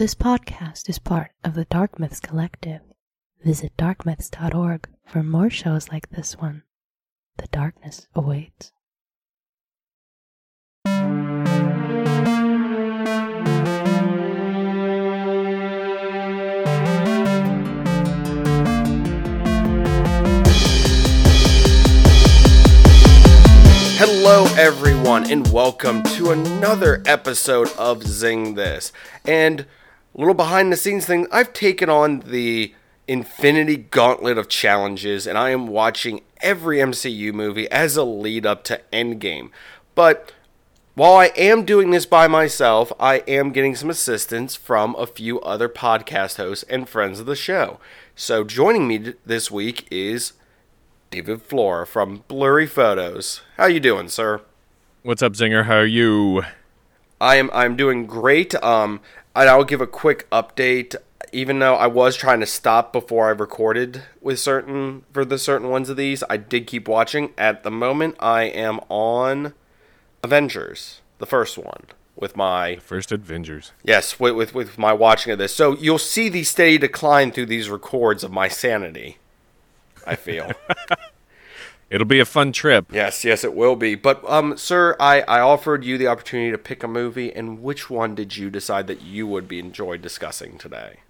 This podcast is part of the Dark Myths Collective. Visit darkmyths.org for more shows like this one. The darkness awaits. Hello, everyone, and welcome to another episode of Zing This. And little behind the scenes thing, I've taken on the Infinity Gauntlet of challenges, and I am watching every MCU movie as a lead up to Endgame. But while I am doing this by myself, I am getting some assistance from a few other podcast hosts and friends of the show. So joining me this week is David Flora from Blurry Photos. How you doing, sir? What's up, Zinger? How are you? I am I'm doing great. Um, and I'll give a quick update. Even though I was trying to stop before I recorded with certain for the certain ones of these, I did keep watching. At the moment, I am on Avengers, the first one, with my First Avengers. yes, with with, with my watching of this. So you'll see the steady decline through these records of my sanity. I feel. It'll be a fun trip. Yes, yes, it will be. But, um, sir, I, I offered you the opportunity to pick a movie, and which one did you decide that you would be enjoyed discussing today?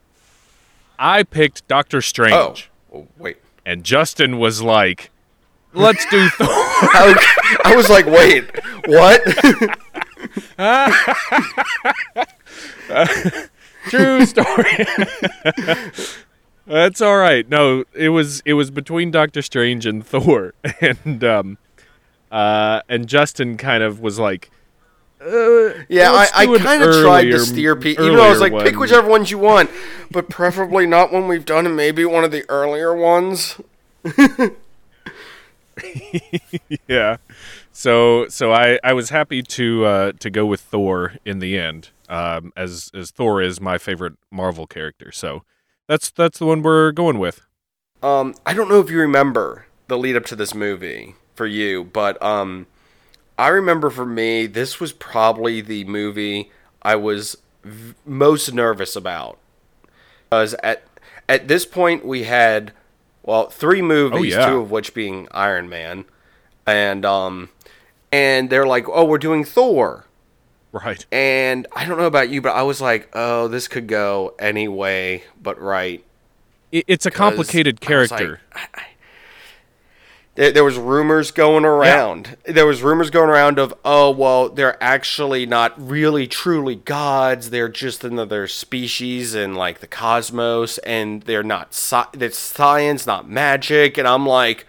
I picked Doctor Oh, Strange, oh wait. and Justin was like, "Let's do Thor." I, I was like, wait, what? True story. That's all right. No, it was it was between Doctor Strange and Thor, and um, uh, and Justin kind of was like, uh, yeah, I, I kind of tried to steer people. Even though I was like, earlier pick whichever ones you want, but preferably not one we've done, and maybe one of the earlier ones. yeah. So so I, I was happy to uh, to go with Thor in the end, um, as as Thor is my favorite Marvel character. So that's that's the one we're going with. Um, I don't know if you remember the lead up to this movie for you, but um, I remember for me, this was probably the movie I was v- most nervous about because at at this point we had well three movies, yeah. two of which being Iron Man, and um, and they're like, oh, we're doing Thor. Right. And I don't know about you, but I was like, oh, this could go any way but right. It, it's a complicated I was like, character. there, there was rumors going around. There was rumors going around of, oh well, they're actually not really truly gods. They're just another species in like the cosmos, and they're not. Sci- it's science, not magic. And I'm like,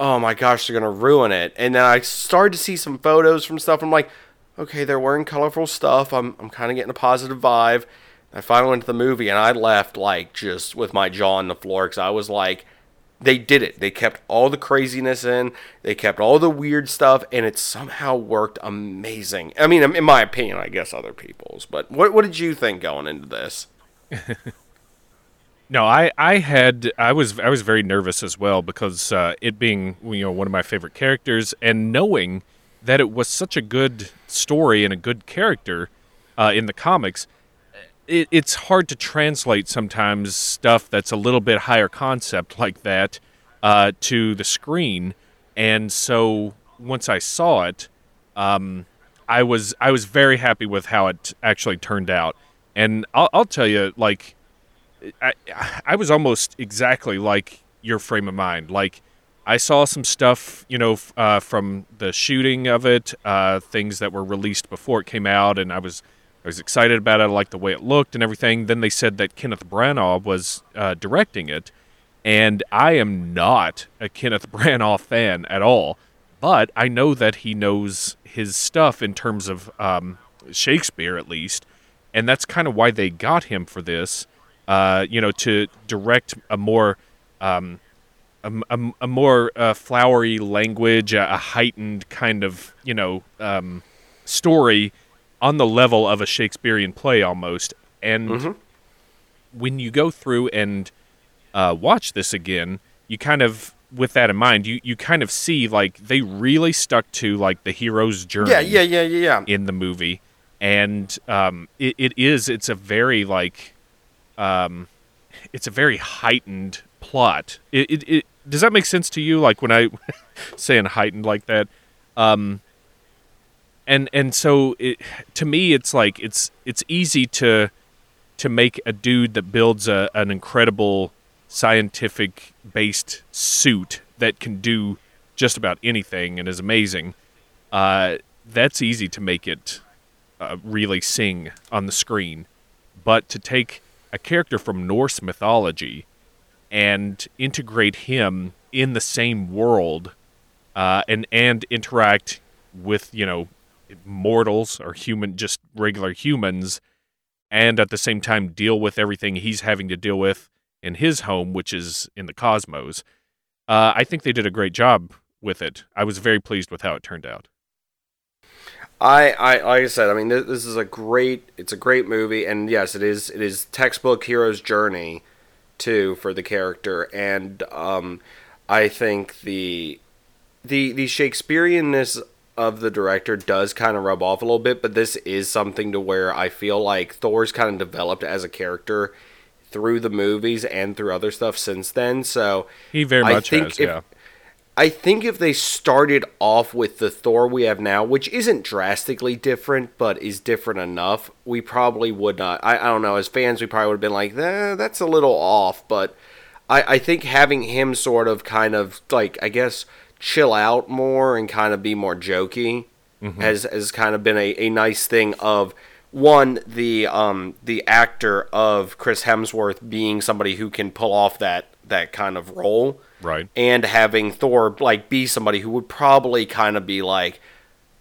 oh my gosh, they're gonna ruin it. And then I started to see some photos from stuff. I'm like, okay, they're wearing colorful stuff. I'm I'm kind of getting a positive vibe. I finally went to the movie, and I left like just with my jaw on the floor because I was like they did it. They kept all the craziness in. They kept all the weird stuff, and it somehow worked amazing. I mean, in my opinion, I guess other people's. But what what did you think going into this? No, I, I had I was I was very nervous as well because uh, it being you know one of my favorite characters and knowing that it was such a good story and a good character uh, in the comics, it, it's hard to translate sometimes stuff that's a little bit higher concept like that uh, to the screen. And so once I saw it, um, I was I was very happy with how it actually turned out. And I'll, I'll tell you, like I, I was almost exactly like your frame of mind. Like, I saw some stuff, you know, uh, from the shooting of it, uh, things that were released before it came out, and I was, I was excited about it. I liked the way it looked and everything. Then they said that Kenneth Branagh was uh, directing it, and I am not a Kenneth Branagh fan at all. But I know that he knows his stuff in terms of um, Shakespeare, at least, and that's kind of why they got him for this uh, you know, to direct a more um, a, a, a more uh, flowery language, a, a heightened kind of you know um, story on the level of a Shakespearean play almost. And when you go through and uh, watch this again, you kind of with that in mind, you you kind of see like they really stuck to like the hero's journey Yeah, yeah, yeah, yeah, yeah. in the movie and um, it, it is it's a very like um, it's a very heightened plot. It, it, it does that make sense to you? Like when I saying heightened like that, um, and and so it, to me it's like it's it's easy to to make a dude that builds a, an incredible scientific based suit that can do just about anything and is amazing. Uh, that's easy to make it uh, really sing on the screen, but to take a character from Norse mythology and integrate him in the same world uh, and and interact with you know mortals or human just regular humans and at the same time deal with everything he's having to deal with in his home which is in the cosmos uh, i think they did a great job with it i was very pleased with how it turned out I, I like I said, I mean, this, this is a great. It's a great movie, and yes, it is. It is textbook hero's journey, too, for the character, and um, I think the the the Shakespeareanness of the director does kind of rub off a little bit, but this is something to where I feel like Thor's kind of developed as a character through the movies and through other stuff since then. So he very much I think has, if, yeah. I think if they started off with the Thor we have now, which isn't drastically different, but is different enough, we probably would not. I, I don't know. As fans, we probably would have been like, eh, that's a little off. But I, I think having him sort of kind of like, I guess, chill out more and kind of be more jokey Mm-hmm. has, has kind of been a, a nice thing of one the um the actor of Chris Hemsworth being somebody who can pull off that that kind of role Right. and having Thor like be somebody who would probably kind of be like,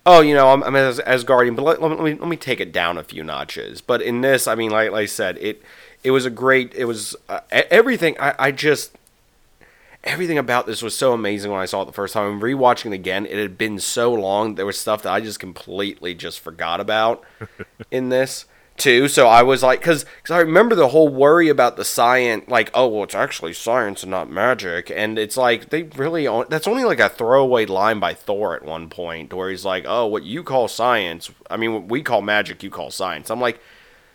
oh, you know, I'm, I'm Asgardian, but let, let, me let me take it down a few notches. But in this, I mean, like, like I said, it it was a great, it was uh, everything. I, I just everything about this was so amazing when I saw it the first time. I'm rewatching it again. It had been so long. There was stuff that I just completely just forgot about in this too. So I was like, because I remember the whole worry about the science, like, oh, well, it's actually science and not magic. And it's like, they really, on- that's only like a throwaway line by Thor at one point where he's like, oh, what you call science, I mean, what we call magic, you call science. I'm like,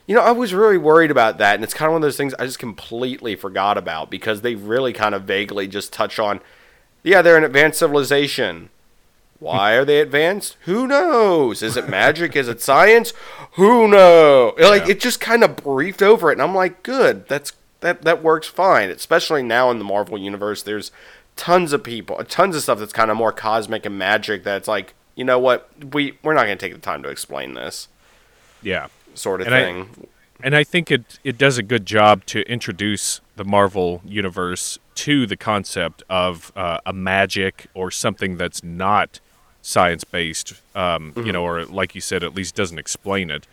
you know, I was really worried about that, and it's kind of one of those things I just completely forgot about because they really kind of vaguely just touch on, yeah, they're an advanced civilization. Why are they advanced? Who knows? Is it magic? Is it science? Who knows? Like Yeah. it just kind of briefed over it, and I'm like, good. That's that that works fine. Especially now in the Marvel universe, there's tons of people, tons of stuff that's kind of more cosmic and magic. That's like, you know what? We we're not going to take the time to explain this Yeah. sort of And I- thing. and I think it it does a good job to introduce the Marvel universe to the concept of uh, a magic or something that's not science based, um, you know, or like you said, at least doesn't explain it,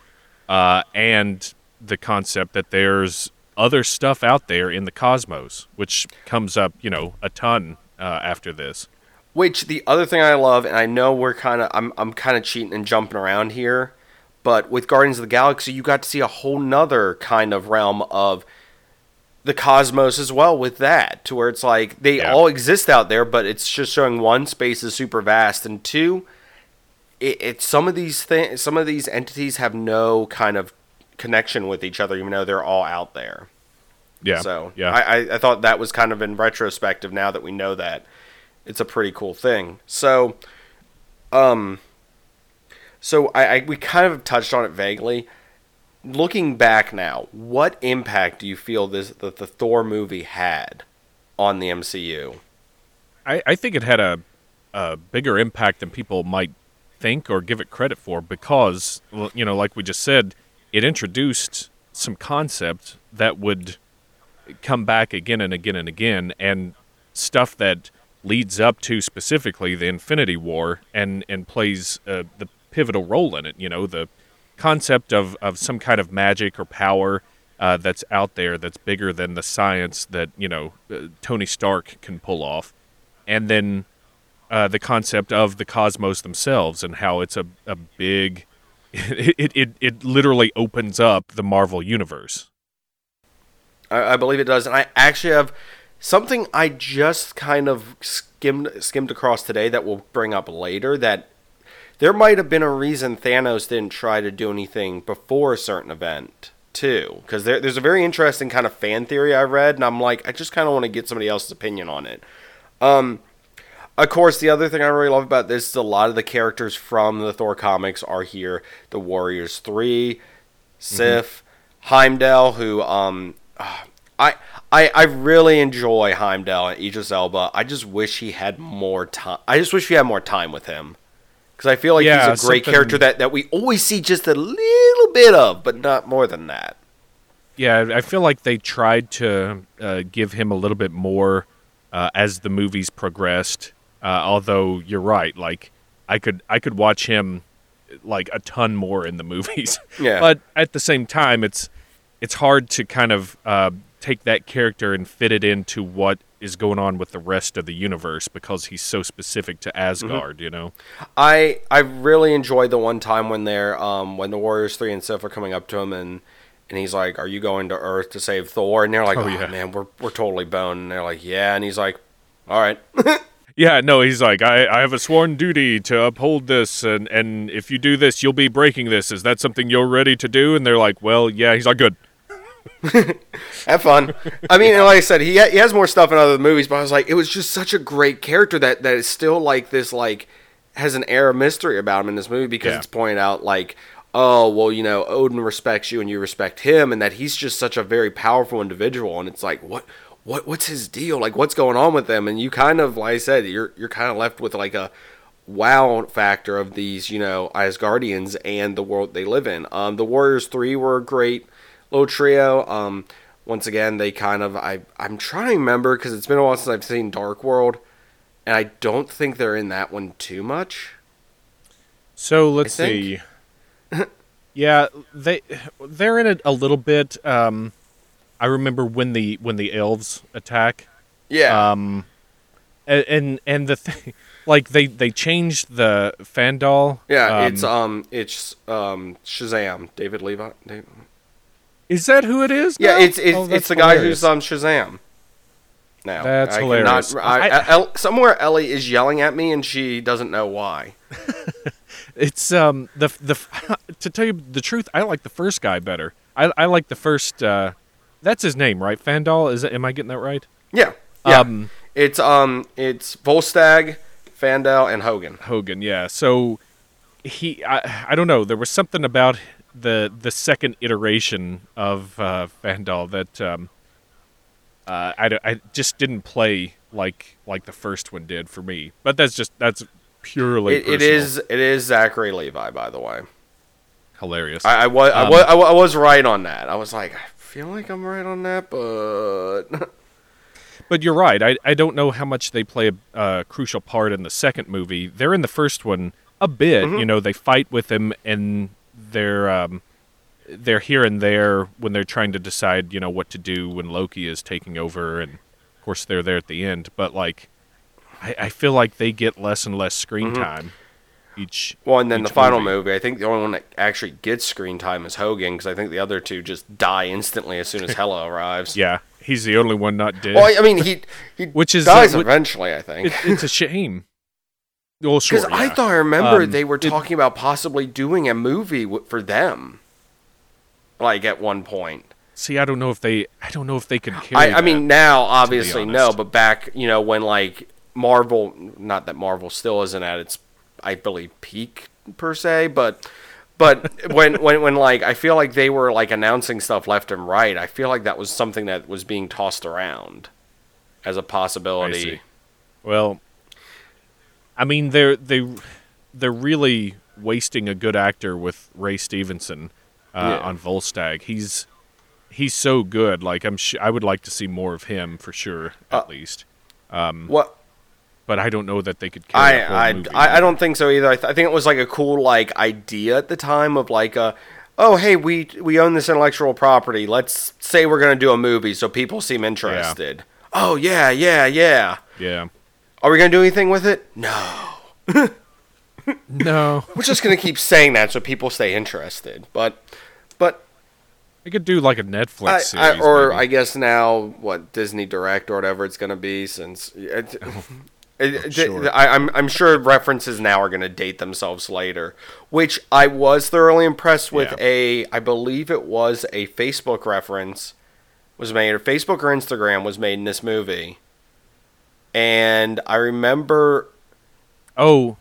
uh, and the concept that there's other stuff out there in the cosmos, which comes up, you know, a ton uh, after this. Which the other thing I love, and I know we're kind of I'm I'm kind of cheating and jumping around here, but with Guardians of the Galaxy, you got to see a whole nother kind of realm of the cosmos as well with that, to where it's like they Yeah. all exist out there, but it's just showing one space is super vast, and two, it, it's some of these things, some of these entities have no kind of connection with each other, even though they're all out there. Yeah. So yeah. I, I, I thought that was kind of in retrospective now that we know that it's a pretty cool thing. So, um, so I, I we kind of touched on it vaguely. Looking back now, what impact do you feel this that the Thor movie had on the MCU? I, I think it had a, a bigger impact than people might think or give it credit for because, you know, like we just said, it introduced some concept that would come back again and again and again, and stuff that leads up to specifically the Infinity War and and plays uh, the pivotal role in it. You know, the concept of of some kind of magic or power. Uh, that's out there that's bigger than the science that you know uh, Tony Stark can pull off, and then uh, the concept of the cosmos themselves and how it's a, a big it, it, it, it literally opens up the Marvel universe. I, I believe it does, and I actually have something I just kind of skimmed skimmed across today that we'll bring up later. That there might have been a reason Thanos didn't try to do anything before a certain event too, because there, there's a very interesting kind of fan theory I read, and I'm like, I just kind of want to get somebody else's opinion on it. Um, of course, the other thing I really love about this is a lot of the characters from the Thor comics are here. The Warriors Three, Sif, Heimdall, who um, I I I really enjoy Heimdall and Idris Elba. I just wish he had more time. I just wish we had more time with him because I feel like Yeah, he's a great something- character that that we always see just a little bit of, but not more than that. Yeah, I feel like they tried to uh, give him a little bit more uh, as the movies progressed. Uh, although you're right, like I could I could watch him like a ton more in the movies. Yeah. But at the same time, it's it's hard to kind of uh, take that character and fit it into what is going on with the rest of the universe because he's so specific to Asgard. You know. I I really enjoyed the one time when they're um when the Warriors three and Sif are coming up to him and and he's like, "Are you going to Earth to save Thor?" And they're like, Oh, "Oh, yeah. man, we're we're totally boned." And they're like, "Yeah," and he's like, "All right." Yeah, no, he's like, I, I have a sworn duty to uphold this, and, and if you do this, you'll be breaking this. Is that something you're ready to do? And they're like, well, yeah. He's like, good. Have fun. I mean, and like I said, he ha- he has more stuff in other movies, but I was like, it was just such a great character that that is still like this like has an air of mystery about him in this movie because Yeah. it's pointed out like, oh well, you know, Odin respects you and you respect him, and that he's just such a very powerful individual, and it's like what. What, what's his deal? Like, what's going on with them? And you kind of, like I said, you're you're kind of left with like a wow factor of these, you know, Asgardians and the world they live in. Um, the Warriors Three were a great little trio. Um, once again, they kind of I I'm trying to remember because it's been a while since I've seen Dark World, and I don't think they're in that one too much. So let's see. yeah, they they're in it a little bit. Um, I remember when the when the elves attack. Yeah, Um, and and, and the thing, like they they changed the Fandral. yeah, um, it's um it's um Shazam, David Levi. Dave- Is that who it is? Yeah, it's it's Oh, it's the guy who's on Shazam. Now That's I cannot- hilarious. I, I- I- El- somewhere Ellie is yelling at me and she doesn't know why. It's um the the to tell you the truth, I like the first guy better. I I like the first. uh That's his name, right? Fandral. Is? Am I getting that right? Yeah, yeah. Um, it's um it's Volstagg, Fandral, and Hogun. Hogun. Yeah. So he, I, I don't know. There was something about the the second iteration of uh, Fandral that um, uh, I, I just didn't play like like the first one did for me. But that's just that's purely It, it is it is Zachary Levi, by the way. hilarious. I, I was I Um, was I, wa- I was right on that. I was like, I feel like I'm right on that, but But you're right. I, I don't know how much they play a uh, crucial part in the second movie. They're in the first one a bit. Mm-hmm. You know, they fight with him, and they're um, they're here and there when they're trying to decide, you know, what to do when Loki is taking over, and of course they're there at the end. But like, I, I feel like they get less and less screen time each. Mm-hmm. well, and then the final movie. I think the only one that actually gets screen time is Hogun, because I think the other two just die instantly as soon as Hela arrives. Yeah, he's the only one not dead. Well, I mean, he he Which is, dies uh, eventually. I think. it, it's a shame. Well, sure. Because I thought I remember Um, they were it- talking about possibly doing a movie w- for them, like at one point. See, I don't know if they. I don't know if they could carry. I, I mean, now obviously no, but back you know when like Marvel, not that Marvel still isn't at its, I believe, peak per se, but but when when when like I feel like they were like announcing stuff left and right. I feel like that was something that was being tossed around as a possibility. see. Well, I mean, they're they they're really wasting a good actor with Ray Stevenson uh, Yeah. on Volstagg. He's he's so good. Like I'm, sh- I would like to see more of him for sure, at Uh, least. What But I don't know that they could carry I I. I I don't think so either. I, th- I think it was like a cool like idea at the time of like a oh hey we we own this intellectual property. Let's say we're gonna do a movie so people seem interested. Oh yeah yeah yeah. Yeah. Are we gonna do anything with it? No. No, We're just gonna keep saying that so people stay interested. But but I could do like a Netflix I, series, I, or maybe. I guess now what Disney Direct or whatever it's gonna be since it, oh, It- sure. I, I'm I'm sure references now are going to date themselves later, which I was thoroughly impressed with. Yeah. A I believe it was a Facebook reference was made, or Facebook or Instagram was made in this movie, and I remember Oh,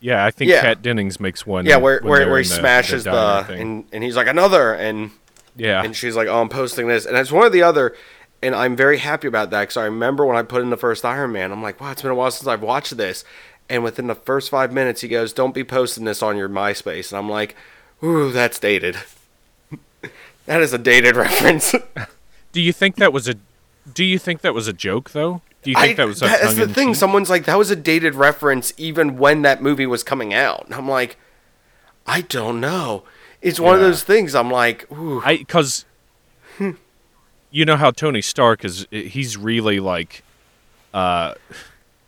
yeah. I think Yeah. Kat Dennings makes one. yeah where where, where he the- smashes the, thing. and and he's like another and yeah, and she's like, "Oh, I'm posting this," and it's one or the other. And I'm very happy about that because I remember when I put in the first Iron Man, I'm like, "Wow, it's been a while since I've watched this." And within the first five minutes, he goes, "Don't be posting this on your MySpace," and I'm like, "Ooh, that's dated. that is a dated reference." Do you think that was a? Do you think that was a joke though? Do you think I- that was that's the thing. tongue-in-cheek? Someone's like, "That was a dated reference," even when that movie was coming out. And I'm like, I don't know. It's one of those things. I'm like, ooh. I because you know how Tony Stark is. He's really like, uh,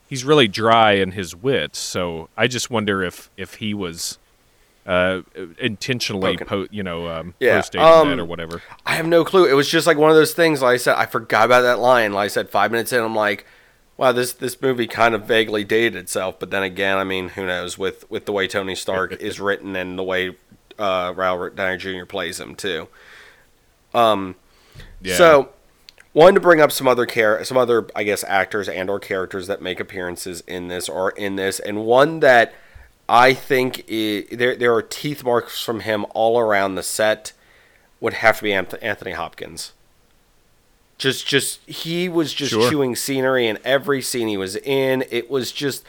he's really dry in his wits. So I just wonder if if he was uh intentionally po- you know um Yeah, posting um, that or whatever. I have no clue. It was just like one of those things. Like I said, I forgot about that line. Like I said, five minutes in, I'm like, wow, this this movie kind of vaguely dated itself. But then again, I mean, who knows with with the way Tony Stark is written and the way uh, Robert Downey Jr. plays him too. Um, Yeah. So, wanted to bring up some other care, some other I guess actors and or characters that make appearances in this or in this, and one that I think i there there are teeth marks from him all around the set would have to be Anthony Hopkins. Just just he was just Sure. chewing scenery in every scene he was in. It was just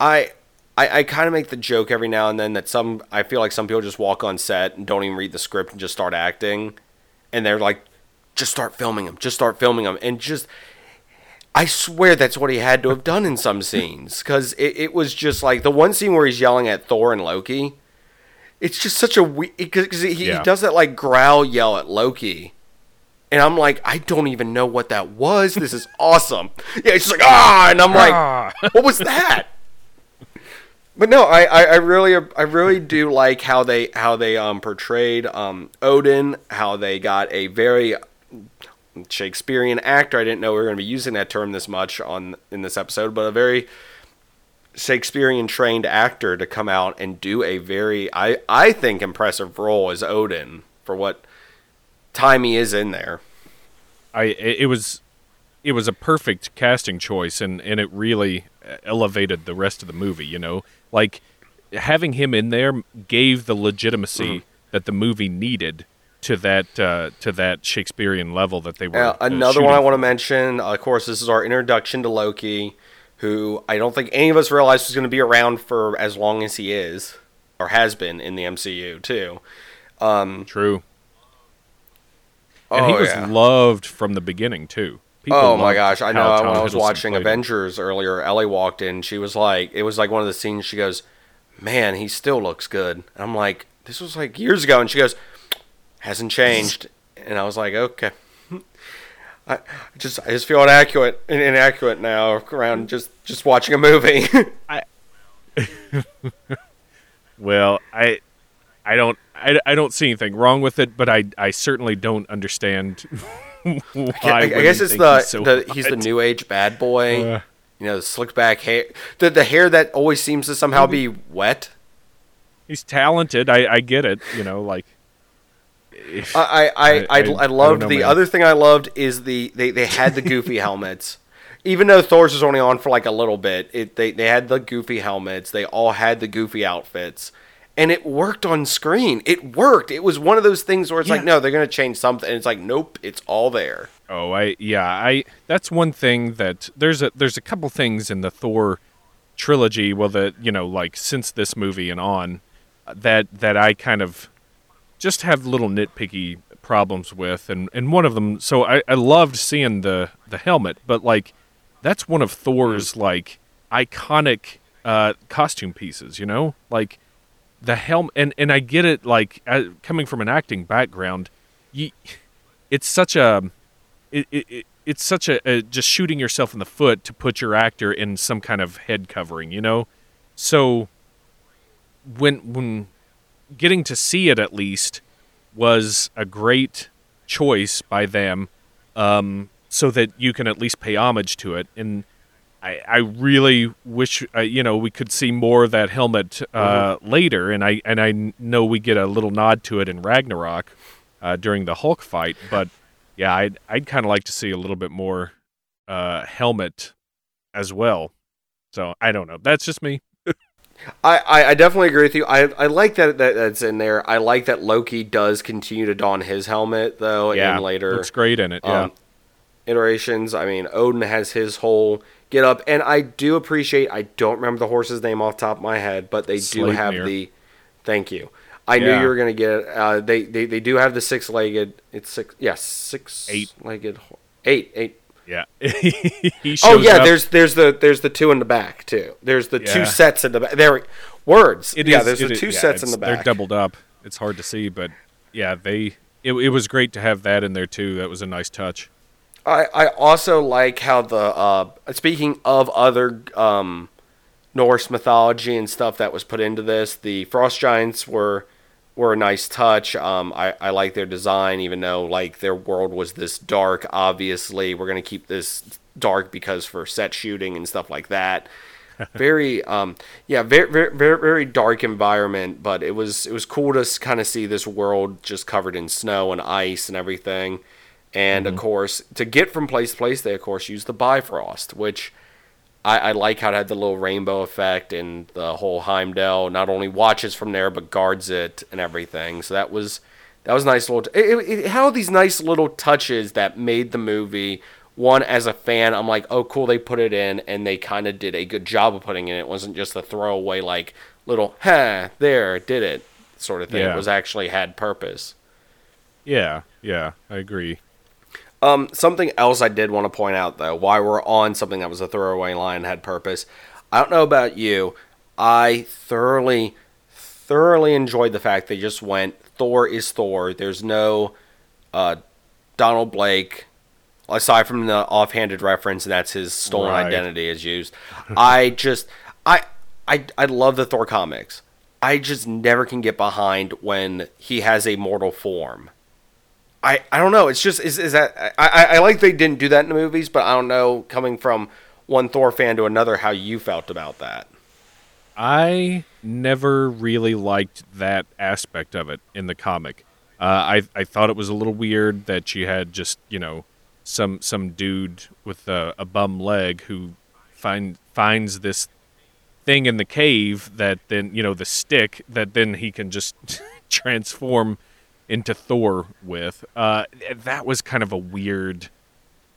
I. I, I kind of make the joke every now and then that some I feel like some people just walk on set and don't even read the script and just start acting, and they're like, just start filming him, just start filming him, and just I swear that's what he had to have done in some scenes because it, it was just like the one scene where he's yelling at Thor and Loki. It's just such a weird because he, he does that like growl yell at Loki, and I'm like, I don't even know what that was. This is awesome. Yeah, it's just like ah, and I'm like, Ah. what was that? But no, I, I, I really I really do like how they how they um portrayed um Odin, how they got a very Shakespearean actor. I didn't know we were going to be using that term this much on in this episode, but a very Shakespearean trained actor to come out and do a very I I think impressive role as Odin for what time he is in there. I it it was it was a perfect casting choice and and it really elevated the rest of the movie you know like having him in there gave the legitimacy mm-hmm. that the movie needed to that uh, to that Shakespearean level that they were Uh, another one I want to mention, of course, this is our introduction to Loki, who I don't think any of us realized was going to be around for as long as he is, or has been in the MCU too. for. true and oh, he was yeah. loved from the beginning too People oh my gosh, I know. Tom When I was Hiddleston watching him. Avengers earlier, Ellie walked in. She was like, it was like one of the scenes. She goes, "Man, he still looks good." And I'm like, "This was like years ago," and she goes, "Hasn't changed." And I was like, "Okay." I I just I just feel inaccurate inaccurate now around just just watching a movie. I Well, I, I don't, I, I don't see anything wrong with it, but I, I certainly don't understand why. I, I guess it's the, he's so the he's the new age bad boy. Uh. you know, the slick back hair, the the hair that always seems to somehow be wet. He's talented. I, I get it. You know, like. If- I I I, I- I, I- I I loved know, the man. other thing I loved is the they, they had the goofy helmets. Even though Thor's was only on for like a little bit, it they, they had the goofy helmets. They all had the goofy outfits. And it worked on screen. It worked. It was one of those things where it's like, no, they're gonna change something. And it's like, nope, it's all there. Oh, I yeah, I that's one thing that there's a there's a couple things in the Thor trilogy, well the you know, like since this movie and on uh, that that I kind of just have little nitpicky problems with and and one of them so I I loved seeing the the helmet, but like that's one of Thor's like iconic uh costume pieces, you know? Like the helm and and I get it like uh, coming from an acting background, you it's such a it, it, it it's such a, a just shooting yourself in the foot to put your actor in some kind of head covering, you know. So when when getting to see it at least was a great choice by them, um, so that you can at least pay homage to it. And I, I really wish uh, you know we could see more of that helmet uh, Mm-hmm. later, and I and I know we get a little nod to it in Ragnarok uh, during the Hulk fight, but yeah, I'd I'd kind of like to see a little bit more uh, helmet as well. So I don't know. That's just me. I, I, I definitely agree with you. I, I like that, that that's in there. I like that Loki does continue to don his helmet though yeah, later looks great in it. Yeah, um, iterations. I mean, Odin has his whole get up, and I do appreciate. I don't remember the horse's name off the top of my head, but they do have the. Thank you. I knew you were gonna get it. Uh, they, they they do have the six legged. It's six. Yes, six Eight. legged. Eight eight. Yeah. Oh yeah, up. there's there's the there's the two in the back too. There's the Yeah. two sets in the back. There, words. It yeah, is- there's the is- two yeah, sets in the back. They're doubled up. It's hard to see, but yeah, they. It, it was great to have that in there too. That was a nice touch. I, I also like how the uh, speaking of other um, Norse mythology and stuff that was put into this, the frost giants were were a nice touch. Um, I I like their design, even though like their world was this dark. Obviously, we're gonna keep this dark because for set shooting and stuff like that. very um yeah very, very very very dark environment but it was it was cool to kind of see this world just covered in snow and ice and everything and of course to get from place to place they of course use the bifrost which I, I like how it had the little rainbow effect and the whole Heimdall not only watches from there but guards it and everything so that was that was nice little it, it, it had all these nice little touches that made the movie one as a fan i'm like oh cool they put it in and they kind of did a good job of putting it in it wasn't just a throwaway like little huh there did it sort of thing Yeah. it was actually had purpose Yeah, yeah, I agree. Um, something else I did want to point out though, why we're on something that was a throwaway line had purpose. I don't know about you, I thoroughly, thoroughly enjoyed the fact they just went Thor is Thor. There's no uh, Donald Blake, aside from the offhanded reference, and that's his stolen Right. identity is used. I just, I, I, I love the Thor comics. I just never can get behind when he has a mortal form. I, I don't know. It's just is, is that I, I, like they didn't do that in the movies, but I don't know coming from one Thor fan to another how you felt about that. I never really liked that aspect of it in the comic. Uh, I I thought it was a little weird that she had just you know some some dude with a, a bum leg who find finds this thing in the cave that then you know the stick that then he can just transform into Thor with. Uh, that was kind of a weird.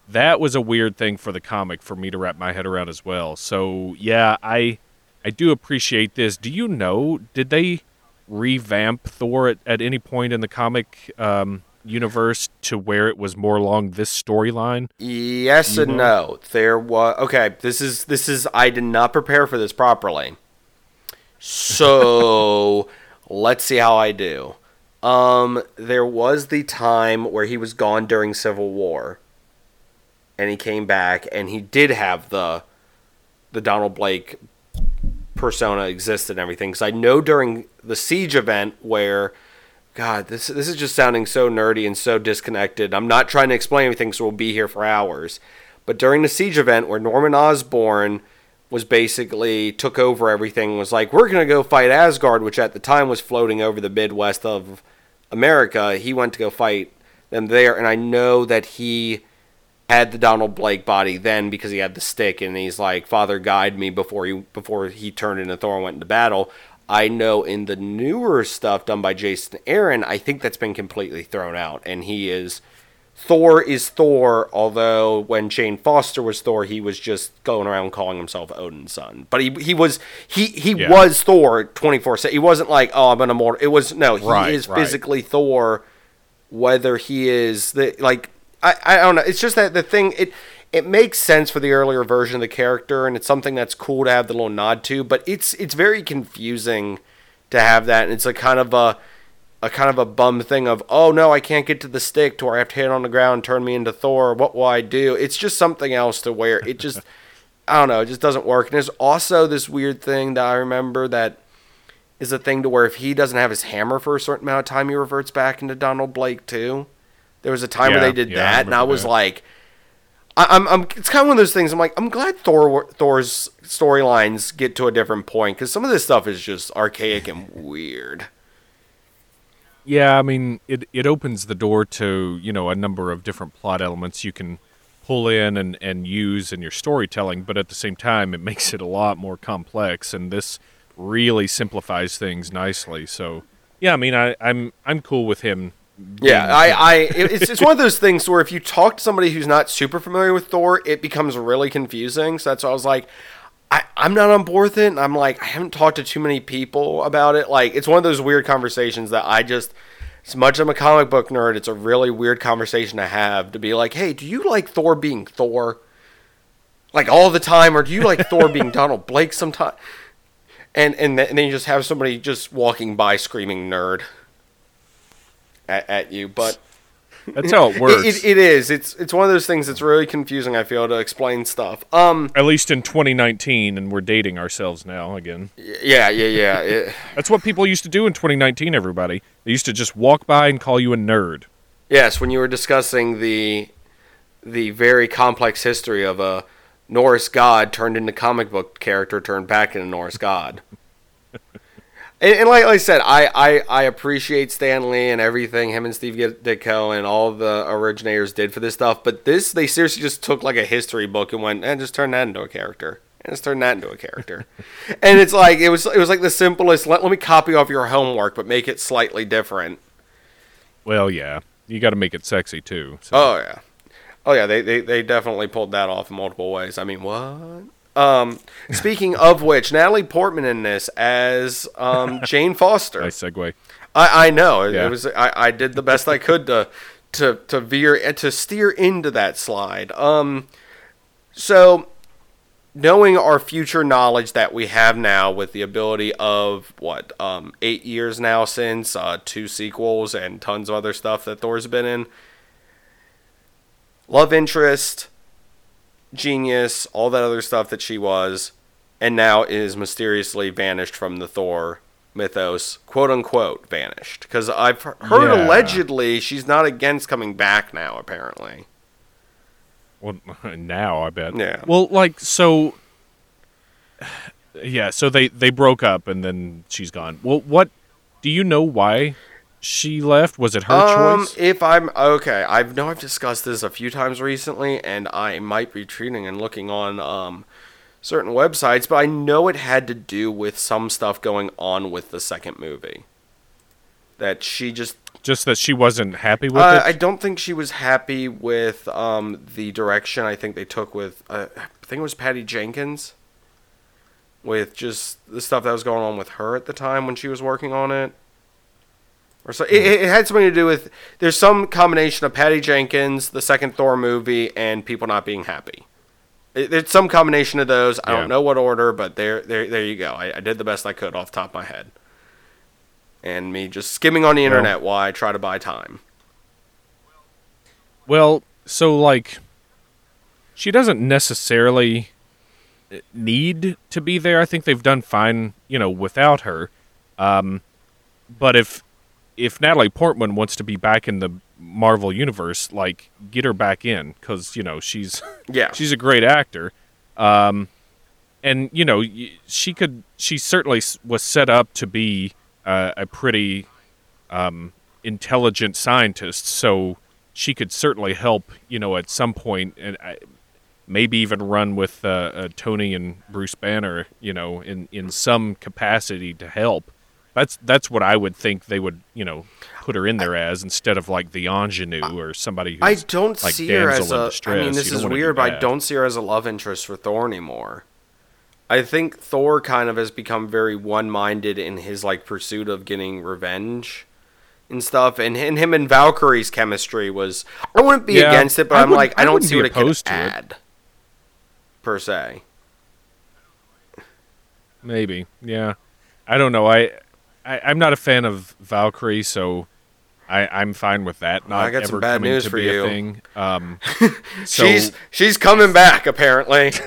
That was a weird thing for the comic for me to wrap my head around as well. So yeah, I I do appreciate this. Do you know? Did they revamp Thor at, at any point in the comic um, universe to where it was more along this storyline? Yes and no. There was okay. This is this is I did not prepare for this properly. So let's see how I do. Um, there was the time where he was gone during Civil War, and he came back, and he did have the the Donald Blake persona exist and everything. Because I know during the siege event where, God, this this is just sounding so nerdy and so disconnected. I'm not trying to explain anything, so we'll be here for hours. But during the siege event where Norman Osborn was basically took over everything, was like, we're gonna go fight Asgard, which at the time was floating over the Midwest of America. He went to go fight them there, and I know that he had the Donald Blake body then because he had the stick and he's like father guide me before he before he turned into Thor and went into battle. I know in the newer stuff done by Jason Aaron, I think that's been completely thrown out and he is Thor is Thor, although when Jane Foster was Thor, he was just going around calling himself Odinson. But he he was he he Yeah. was Thor twenty four seven. He wasn't like oh I'm an immortal. It was no he Right, is right. physically Thor whether he is the like I, I don't know. It's just that the thing it it makes sense for the earlier version of the character and it's something that's cool to have the little nod to, but it's it's very confusing to have that and it's a kind of a a kind of a bum thing of oh no I can't get to the stick to where I have to hit it on the ground turn me into Thor what will I do it's just something else to where it just I don't know it just doesn't work and there's also this weird thing that I remember that is a thing to where if he doesn't have his hammer for a certain amount of time he reverts back into Donald Blake too there was a time where they did yeah, I that and I was that. like I, I'm, I'm, it's kind of one of those things. I'm like, I'm glad Thor, Thor's storylines get to a different point because some of this stuff is just archaic and weird. Yeah, I mean, it it opens the door to you know a number of different plot elements you can pull in and and use in your storytelling, but at the same time, it makes it a lot more complex, and this really simplifies things nicely. So, yeah, I mean, I, I'm I'm cool with him. Yeah, I, I, it's, it's one of those things where if you talk to somebody who's not super familiar with Thor, it becomes really confusing. So that's why I was like, I, I'm not on board with it. And I'm like, I haven't talked to too many people about it. Like, it's one of those weird conversations that I just, as much as I'm a comic book nerd, it's a really weird conversation to have to be like, hey, do you like Thor being Thor? Like all the time, or do you like Thor being Donald Blake sometime? And and, th- and then you just have somebody just walking by screaming nerd at, at you. But that's how it works. it, it, it is. It's it's one of those things that's really confusing. I feel to explain stuff. Um. At least in 2019, and we're dating ourselves now again. Yeah. Yeah. Yeah. It, That's what people used to do in 2019. Everybody, they used to just walk by and call you a nerd. yes. When you were discussing the the very complex history of a Norse god turned into comic book character turned back into Norse god. And, and like, like I said, I, I, I appreciate Stan Lee and everything him and Steve Ditko and all the originators did for this stuff. But this, they seriously just took like a history book and went and just turn that into a character and just turn that into a character. and it's like it was it was like the simplest. Let, let me copy off your homework, but make it slightly different. Well, yeah, you got to make it sexy too. So. Oh yeah, oh yeah. They, they they definitely pulled that off in multiple ways. I mean, what? Um, speaking of which, Natalie Portman in this as um, Jane Foster. nice segue. I, I know it, Yeah. it was. I, I did the best I could to to to veer and to steer into that slide. Um, so knowing our future knowledge that we have now with the ability of what um eight years now since uh two sequels and tons of other stuff that Thor's been in. Love interest, genius, all that other stuff that she was, and now is mysteriously vanished from the Thor mythos, quote unquote, vanished. Because I've heard Yeah. allegedly she's not against coming back now, apparently. Well, now I bet. Yeah. Well, like so. Yeah. So they they broke up and then she's gone. Well, what do you know why she left? Was it her Um, choice? if I'm okay, I know I've discussed this a few times recently, and I might be treating and looking on um certain websites, but I know it had to do with some stuff going on with the second movie. That she just Just that she wasn't happy with Uh, I don't think she was happy with um, the direction I think they took with uh, I think it was Patty Jenkins with just the stuff that was going on with her at the time when she was working on it. Or so it, it had something to do with there's some combination of Patty Jenkins, the second Thor movie, and people not being happy. It, it's some combination of those. I Yeah. don't know what order, but there, there, there you go. I, I did the best I could off the top of my head, and me just skimming on the Well- internet while I try to buy time. Well, so like, she doesn't necessarily need to be there. I think they've done fine, you know, without her. Um, but if if Natalie Portman wants to be back in the Marvel universe, like get her back in because you know she's Yeah. she's a great actor. Um, and you know she could she certainly was set up to be uh, a pretty um, intelligent scientist, so she could certainly help. You know, at some point, and I, maybe even run with uh, uh, Tony and Bruce Banner. You know, in in some capacity to help. That's that's what I would think they would you know put her in there as instead of like the ingenue or somebody. Who's I don't like see her as a. I distress. mean, this You is weird, but I don't see her as a love interest for Thor anymore. I think Thor kind of has become very one-minded in his like pursuit of getting revenge and stuff, and, and him and Valkyrie's chemistry was. I wouldn't be Yeah, against it, but I I'm wouldn't- like, I I don't see what it could to it. add. Per se. Maybe, yeah. I don't know. I, I I'm not a fan of Valkyrie, so I I'm fine with that. Not I got some ever bad news to for be you. a thing. Um, so she's she's coming back apparently.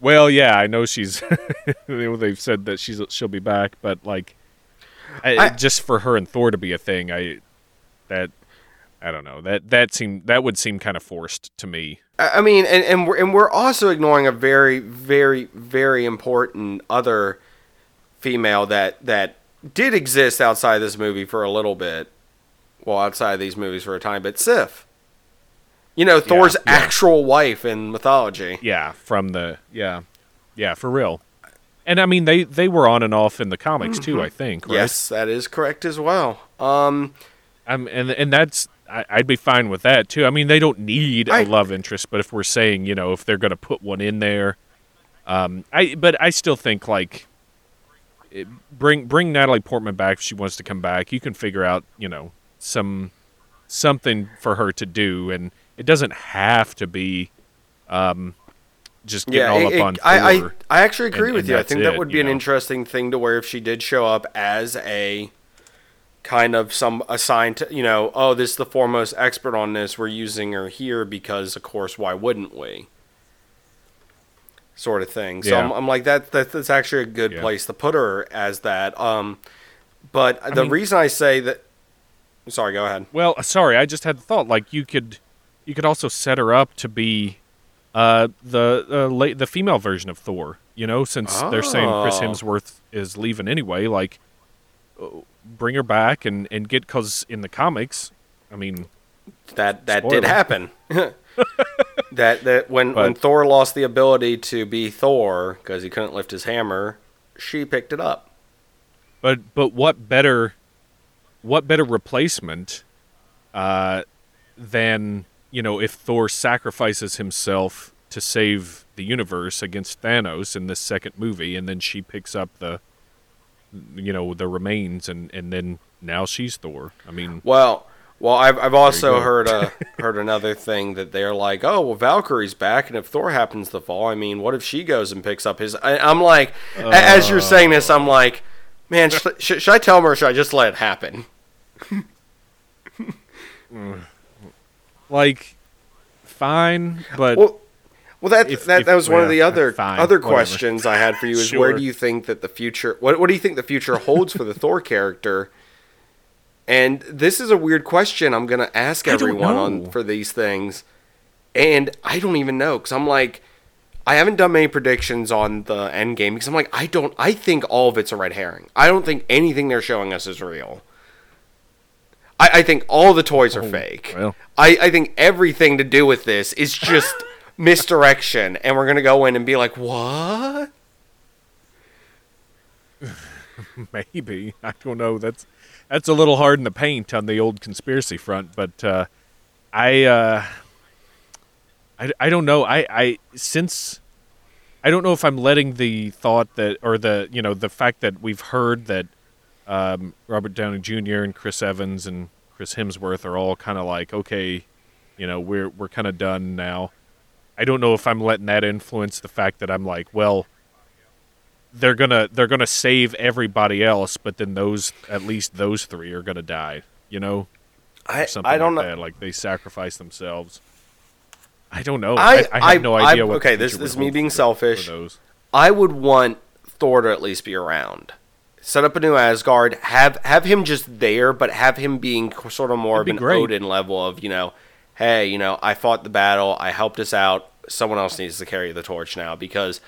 well, yeah, I know she's. they've said that she's she'll be back, but like, I, I- just for her and Thor to be a thing, I that I don't know that that seemed that would seem kind of forced to me. I mean, and and we're, and we're also ignoring a very, very, very important other female that that did exist outside this movie for a little bit, well, outside of these movies for a time, but Sif. You know, Thor's yeah. actual wife in mythology. Yeah, from the yeah, yeah, for real. And I mean, they they were on and off in the comics too. I think. Right? Yes, that is correct as well. Um, Um, and and that's I, I'd be fine with that too. I mean, they don't need a I- love interest, but if we're saying you know if they're going to put one in there, um, I but I still think like it- bring bring Natalie Portman back if she wants to come back. You can figure out you know some something for her to do, and it doesn't have to be um, just getting yeah, all it- up it- on I, I I actually agree and- with and you. I think that would be an know? interesting thing to where if she did show up as a kind of some assigned to, you know, oh, this is the foremost expert on this. We're using her here because, of course, why wouldn't we? Sort of thing. So Yeah. I'm, I'm like that, that. That's actually a good Yeah. place to put her as that. Um, but the mean- reason I say that, sorry, go ahead. Well, uh, sorry, I just had the thought like you could you could also set her up to be uh, the uh, la- the female version of Thor. You know, since they're saying Chris Oh. Hemsworth is leaving anyway, like bring her back and and get because in the comics, I mean, That that Spoiler. did happen. that that when when Thor lost the ability to be Thor because he couldn't lift his hammer, she picked it up. but but what better what better replacement uh, than you know if Thor sacrifices himself to save the universe against Thanos in this second movie, and then she picks up the you know the remains, and and then now she's Thor. I mean, Well, well, I've I've also heard uh, heard another thing that they're like, oh, well, Valkyrie's back, and if Thor happens to fall, I mean, what if she goes and picks up his? I, I'm like, a- as you're saying this, I'm like, man, sh- sh- should I tell him or should I just let it happen? like fine, but Well, well, that If- that, if- that was one of the other fine, other whatever. questions I had for you. Is where do you think that the future? What what do you think the future holds for the Thor character? And this is a weird question. I'm gonna ask everyone on for these things, and I don't even know because I'm like, I haven't done many predictions on the end game because I'm like, I don't. I think all of it's a red herring. I don't think anything they're showing us is real. I, I think all the toys are oh, fake. Oh, well. I, I think everything to do with this is just misdirection, and we're gonna go in and be like, "What?" Maybe I don't know. That's that's a little hard in the paint on the old conspiracy front, but uh, I, uh, I I don't know. I I since I don't know if I'm letting the thought that or the you know the fact that we've heard that um, Robert Downey Jr. and Chris Evans and Chris Hemsworth are all kind of like okay, you know we're we're kind of done now. I don't know if I'm letting that influence the fact that I'm like, well, they're gonna they're gonna save everybody else, but then those at least those three are gonna die. You know, I I don't like know. that. Like they sacrifice themselves. I don't know. I- I, I have I- no I- idea what. okay, this- this is me being for- selfish. For. I would want Thor to at least be around. Set up a new Asgard. Have have him just there, but have him being sort of more That'd of be an great. Odin level of you know, hey, you know, I fought the battle. I helped us out. Someone else needs to carry the torch now because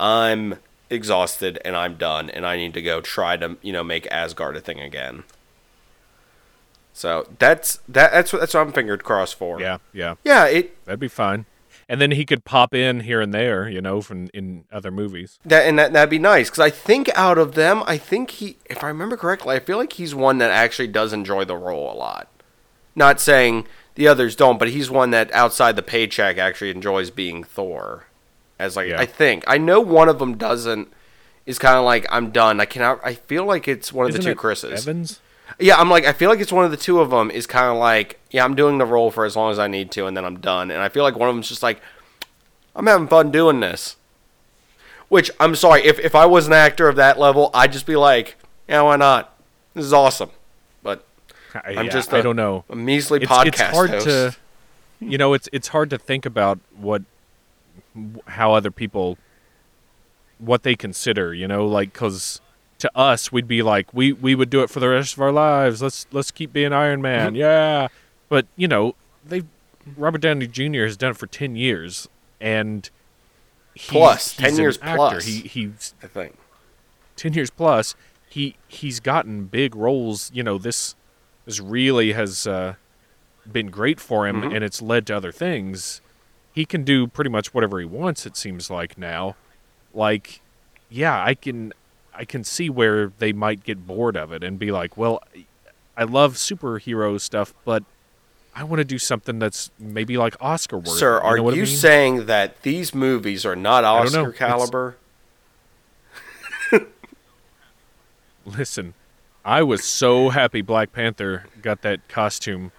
I'm exhausted and I'm done, and I need to go try to you know make Asgard a thing again. So that's that. That's what that's what I'm fingered crossed for. Yeah, yeah, yeah. It that'd be fine. And then he could pop in here and there, you know, from in other movies. That and that that'd be nice because I think out of them, I think he, if I remember correctly, I feel like he's one that actually does enjoy the role a lot. Not saying the others don't, but he's one that outside the paycheck actually enjoys being Thor. As like Yeah. I think I know one of them doesn't. Is kind of like I'm done. I cannot. I feel like it's one of Isn't the two Chris's. Evans. Yeah, I'm like I feel like it's one of the two of them is kind of like yeah I'm doing the role for as long as I need to and then I'm done and I feel like one of them's just like I'm having fun doing this. Which I'm sorry if if I was an actor of that level I'd just be like yeah why not this is awesome I, I'm yeah, just I a- don't know. a measly It's, podcast it's hard host. to, you know, it's it's hard to think about what how other people what they consider, you know, like because to us we'd be like we we would do it for the rest of our lives. Let's let's keep being Iron Man, Mm-hmm. yeah. but you know, they Robert Downey Jr. has done it for ten years, and he, Plus, he's 10 years actor. plus. He he's I think. ten years plus. He he's gotten big roles. You know, this this really has uh, been great for him, Mhm. and it's led to other things. He can do pretty much whatever he wants. It seems like now, like, yeah, I can I can see where they might get bored of it and be like, well, I love superhero stuff, but I want to do something that's maybe like Oscar worthy. Sir, You are know what I you mean? saying that these movies are not I don't know. Oscar caliber? Listen, I was so happy Black Panther got that costume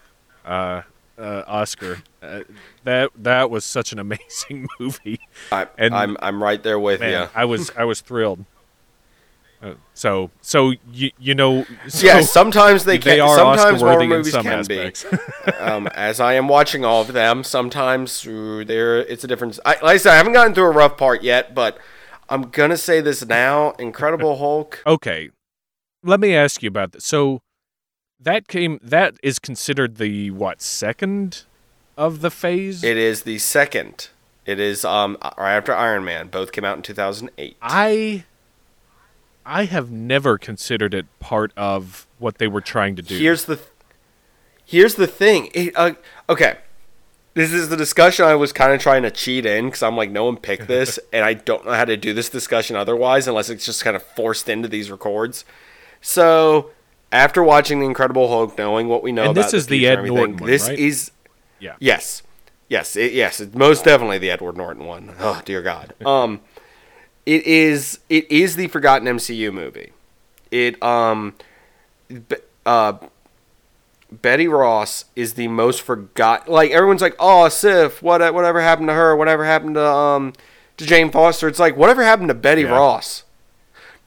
uh, uh, Oscar. Uh, that that was such an amazing movie. I, And- I'm I'm right there with Man, you. I was I was thrilled. Uh, so so you you know so yeah, sometimes they they are Sometimes Oscar horror worthy in movies some can aspects. be. um, as I am watching all of them, sometimes there it's a difference. I, like I said, I haven't gotten through a rough part yet, but I'm gonna say this now: Incredible Hulk. okay, let me ask you about this. So that came that is considered the what second of the phase? It is the second. It is um right after Iron Man. Both came out in 2008. I I have never considered it part of what they were trying to do. Here's the th- here's the thing. It, uh, okay, this is the discussion I was kind of trying to cheat in because I'm like, no one picked this, and I don't know how to do this discussion otherwise unless it's just kind of forced into these records. So after watching the Incredible Hulk, knowing what we know, And this is the future Ed Norton one, This right? is yeah. Yes, yes, it, yes. It's most definitely the Edward Norton one. Oh dear God. Um, it is. It is the forgotten MCU movie. It um, uh, Betty Ross is the most forgot. Like everyone's like, oh, Sif, what whatever happened to her? Whatever happened to um, to Jane Foster? It's like whatever happened to Betty Yeah. Ross?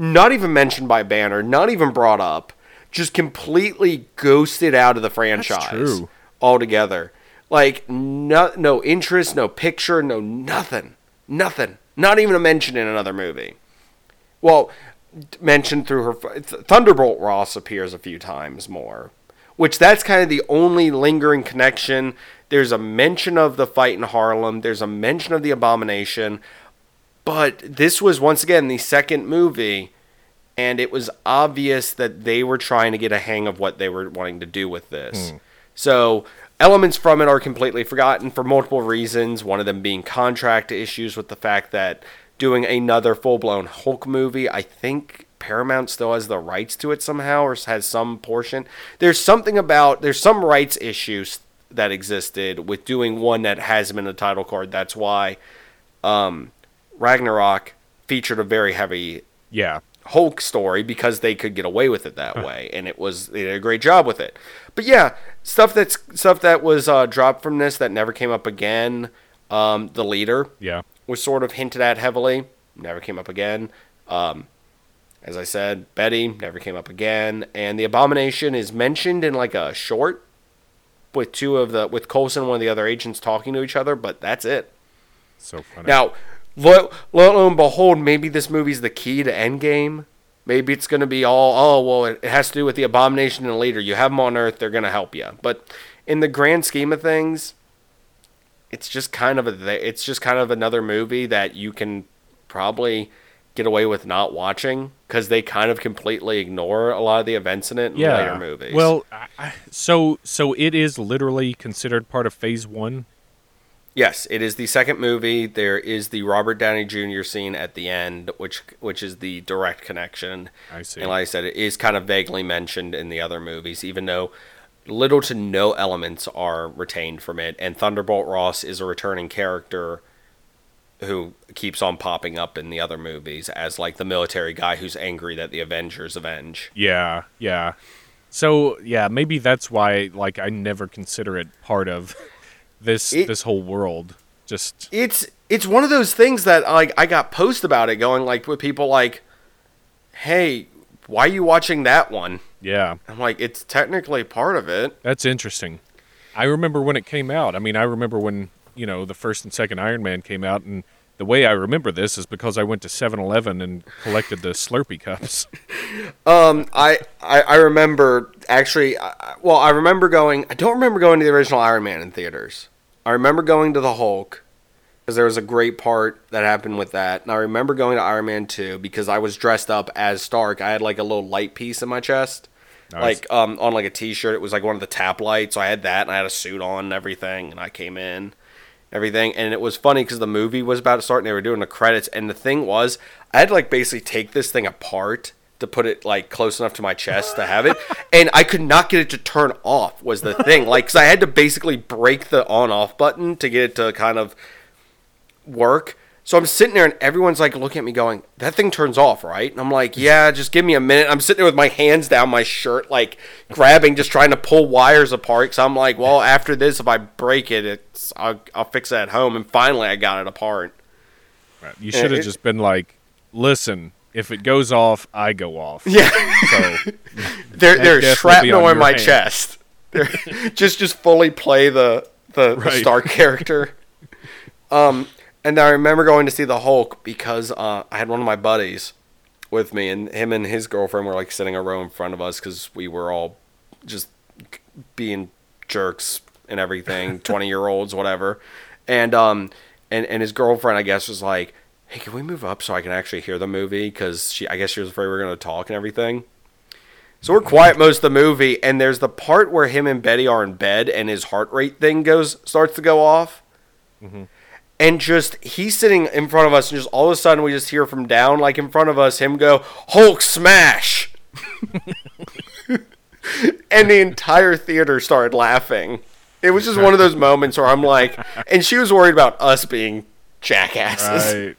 Not even mentioned by Banner. Not even brought up. Just completely ghosted out of the franchise altogether. Like no no interest, no picture, no nothing. Nothing. Not even a mention in another movie. Well, mentioned through her Th- Thunderbolt Ross appears a few times more. Which that's kind of the only lingering connection. There's a mention of the fight in Harlem, there's a mention of the abomination, but this was once again the second movie and it was obvious that they were trying to get a hang of what they were wanting to do with this. So elements from it are completely forgotten for multiple reasons. One of them being contract issues with the fact that doing another full blown Hulk movie, I think Paramount still has the rights to it somehow or has some portion. There's something about there's some rights issues that existed with doing one that has him in the title card. That's why um, Ragnarok featured a very heavy Yeah. Hulk story because they could get away with it that way, and it was they did a great job with it. But yeah, stuff that's stuff that was uh, dropped from this that never came up again. Um, the leader Yeah. was sort of hinted at heavily, never came up again. Um, as I said, Betty never came up again, and the abomination is mentioned in like a short with two of the with Coulson and one of the other agents talking to each other, but that's it. So funny. Now, lo, lo and behold, maybe this movie's the key to Endgame. Maybe it's going to be all, oh, well, it, has to do with the abomination and the leader. You have them on Earth, they're going to help you. But in the grand scheme of things, it's just kind of a, it's just kind of another movie that you can probably get away with not watching because they kind of completely ignore a lot of the events in it in yeah. later movies. Well, I, so so it is literally considered part of Phase One. Yes, it is the second movie. There is the Robert Downey Jr. scene at the end, which which is the direct connection. I see. And like I said, it is kind of vaguely mentioned in the other movies, even though little to no elements are retained from it. And Thunderbolt Ross is a returning character who keeps on popping up in the other movies as like the military guy who's angry that the Avengers avenge. Yeah, yeah. So yeah, maybe that's why like I never consider it part of this It- this whole world. Just it's it's one of those things that like I got post about it going like with people like, hey, why are you watching that one? yeah, I'm like, it's technically part of it. that's interesting. I remember when it came out. I mean, I remember when you know the first and second Iron Man came out, and the way I remember this is because I went to 7-Eleven and collected the Slurpee cups. Um, I, I I remember actually. I, well, I remember going. I don't remember going to the original Iron Man in theaters. I remember going to the Hulk because there was a great part that happened with that, and I remember going to Iron Man two because I was dressed up as Stark. I had like a little light piece in my chest, Nice. like um on like a T-shirt. It was like one of the tap lights. So I had that, and I had a suit on and everything, and I came in. Everything. And it was funny because the movie was about to start and they were doing the credits. And the thing was I had to like basically take this thing apart to put it like close enough to my chest to have it. And I could not get it to turn off was the thing. Like because I had to basically break the on off button to get it to kind of work so I'm sitting there and everyone's like looking at me going that thing turns off right and I'm like yeah just give me a minute I'm sitting there with my hands down my shirt like grabbing just trying to pull wires apart because I'm like well after this if I break it it's I'll, I'll fix it at home and finally I got it apart Right. You should have just been like, "Listen, if it goes off, I go off." yeah So there, there's death will be shrapnel in my hand. chest. There- just just fully play the the, the Right. Stark character. Um, and I remember going to see the Hulk because uh, I had one of my buddies with me, and him and his girlfriend were like sitting a row in front of us because we were all just being jerks and everything, twenty year olds, whatever. And um, and and his girlfriend, I guess, was like, "Hey, can we move up so I can actually hear the movie?" Because she, I guess, she was afraid we were gonna talk and everything. So we're quiet most of the movie, and there's the part where him and Betty are in bed, and his heart rate thing goes starts to go off, and just he's sitting in front of us, and just all of a sudden we just hear from down, like in front of us, him go Hulk smash, and the entire theater started laughing. It was just one of those moments where I'm like, and she was worried about us being jackasses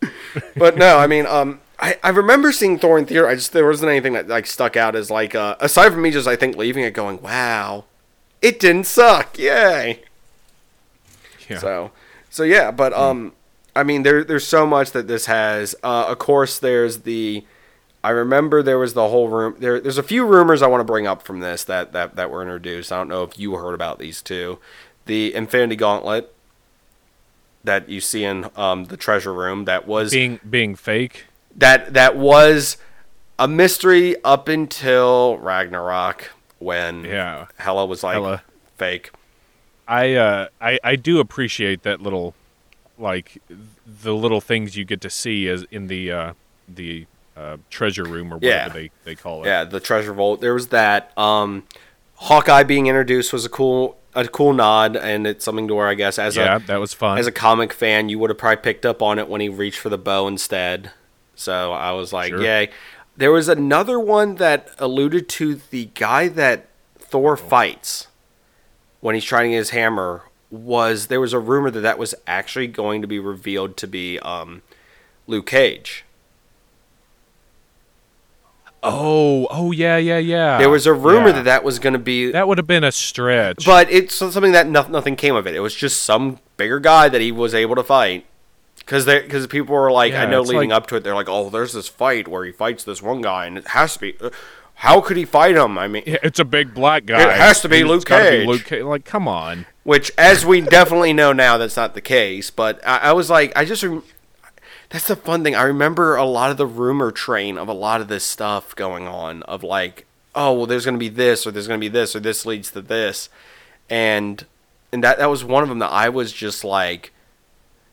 right. but no, I mean, um, I, I remember seeing Thor in theater. I just there wasn't anything that like stuck out as like uh, aside from me just I think leaving it going, wow, it didn't suck, yay. Yeah. So, so yeah, but um, I mean, there there's so much that this has. Uh, of course, there's the. I remember there was the whole room. There, there's a few rumors I want to bring up from this that that that were introduced. I don't know if you heard about these two. The Infinity Gauntlet that you see in um, the treasure room that was being being fake. that that was a mystery up until Ragnarok when Yeah. Hela was like Hela. fake. I uh I I do appreciate that little like the little things you get to see as in the uh the uh treasure room or Yeah. whatever they they call it. Yeah, the treasure vault. There was that. Um, Hawkeye being introduced was a cool a cool nod, and it's something to where I guess as Yeah, a that was fun. as a comic fan you would have probably picked up on it when he reached for the bow instead. So I was like, Sure. yay. There was another one that alluded to the guy that Thor fights when he's trying to get his hammer. Was there was a rumor that that was actually going to be revealed to be um, Luke Cage? oh, oh yeah, yeah, yeah. There was a rumor Yeah. that that was going to be that would have been a stretch. But it's something that no, nothing came of it. It was just some bigger guy that he was able to fight. Because because people were like, I know leading like- up to it, they're like, oh, there's this fight where he fights this one guy, and it has to be. How could he fight him? I mean, it's a big black guy. It has to be Luke gotta be Cage. Luke Cage. Like, come on. which, as we definitely know now, that's not the case. But I, I was like, I just. Rem- that's the fun thing. I remember a lot of the rumor train of a lot of this stuff going on. Of like, oh, well, there's going to be this, or there's going to be this, or this leads to this, and and that that was one of them that I was just like,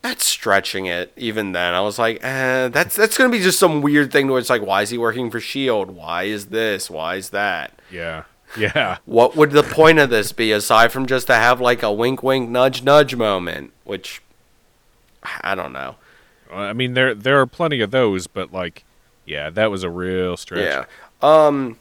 that's stretching it. Even then, I was like, eh, that's that's to be just some weird thing where it's like, why is he working for Shield? Why is this? Why is that? Yeah, yeah. What would the point of this be aside from just to have like a wink, wink, nudge, nudge moment? Which I don't know. I mean, there there are plenty of those, but like, yeah, that was a real stretch. Yeah. Um,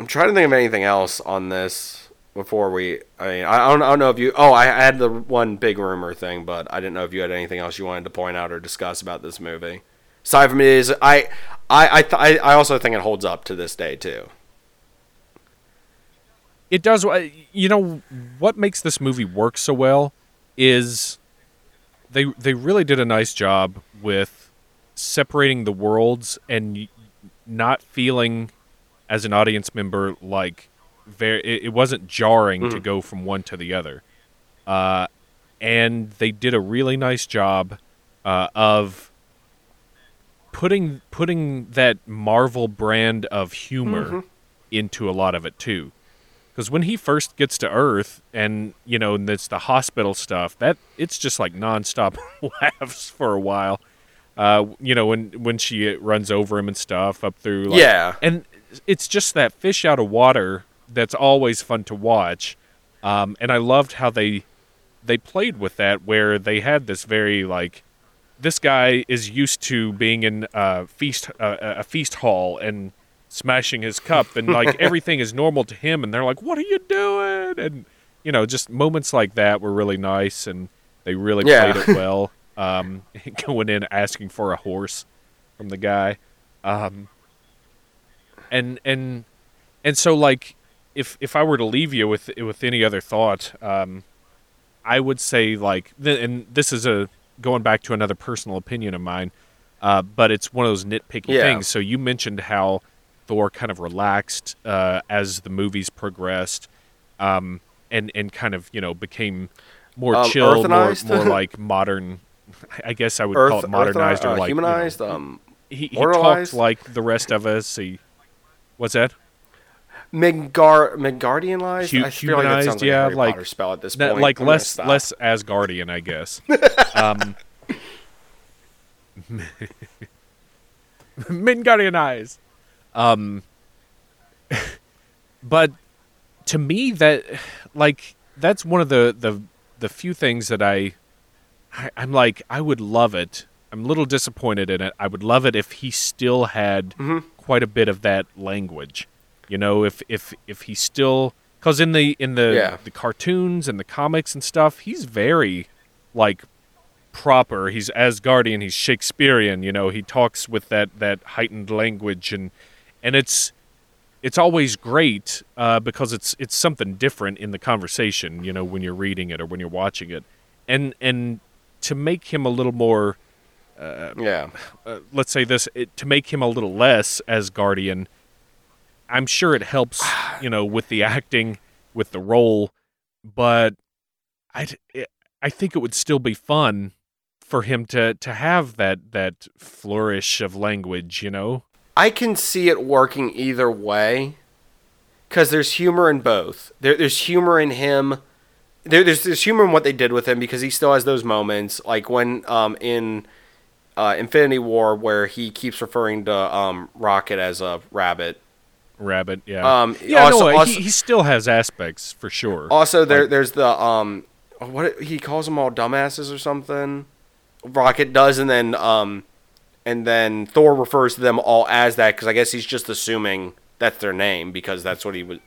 I'm trying to think of anything else on this before we. I mean, I don't, I don't know if you. Oh, I had the one big rumor thing, but I didn't know if you had anything else you wanted to point out or discuss about this movie. Aside from it is, I, I, I, th- I also think it holds up to this day too. It does. uh, You know what makes this movie work so well is they they really did a nice job with separating the worlds and not feeling as an audience member like very it, it wasn't jarring to go from one to the other. Uh, and they did a really nice job uh, of putting putting that Marvel brand of humor into a lot of it too. Because when he first gets to Earth, and you know, and it's the hospital stuff, that it's just like nonstop laughs for a while. Uh, you know, when when she runs over him and stuff up through, like, Yeah. and it's just that fish out of water that's always fun to watch. Um, and I loved how they they played with that, where they had this very like this guy is used to being in a feast uh, a feast hall and smashing his cup and like everything is normal to him and they're like what are you doing and you know just moments like that were really nice and they really Yeah. played it well um, going in asking for a horse from the guy um, and and and so like if if I were to leave you with with any other thought um, I would say like th- and this is a going back to another personal opinion of mine uh, but it's one of those nitpicky Yeah. things so you mentioned how Thor kind of relaxed uh, as the movies progressed um, and and kind of you know became more Um, chill more, earthenized? more like modern I guess I would call it modernized or uh, like you know, humanized. um, he, he talked like the rest of us. He, what's that? Midgar Midgardianized. Hu- I feel like that humanized, sounds like yeah, a Harry like- Potter spell at this That- point. like I'm less stop. less Asgardian, I guess. um, Midgardianized. Um, but to me, that like that's one of the the the few things that I, I I'm like I would love it. I'm a little disappointed in it. I would love it if he still had Mm-hmm. quite a bit of that language. You know, if if if he still because in the in the Yeah. the cartoons and the comics and stuff, he's very like proper. He's Asgardian. He's Shakespearean. You know, he talks with that that heightened language and and it's it's always great uh, because it's it's something different in the conversation. You know, when you're reading it or when you're watching it, and and to make him a little more Yeah. uh, let's say this it, to make him a little less Asgardian i'm sure it helps you know with the acting with the role but i i think it would still be fun for him to to have that that flourish of language you know I can see it working either way because there's humor in both. There, there's humor in him. There, there's there's humor in what they did with him because he still has those moments, like when um in uh, Infinity War where he keeps referring to um Rocket as a rabbit. Rabbit yeah Um, yeah also- no, also- he, he still has aspects for sure Also, there Like- there's the um what he calls them all dumbasses or something. Rocket does, and then um and then Thor refers to them all as that because I guess he's just assuming that's their name because that's what he was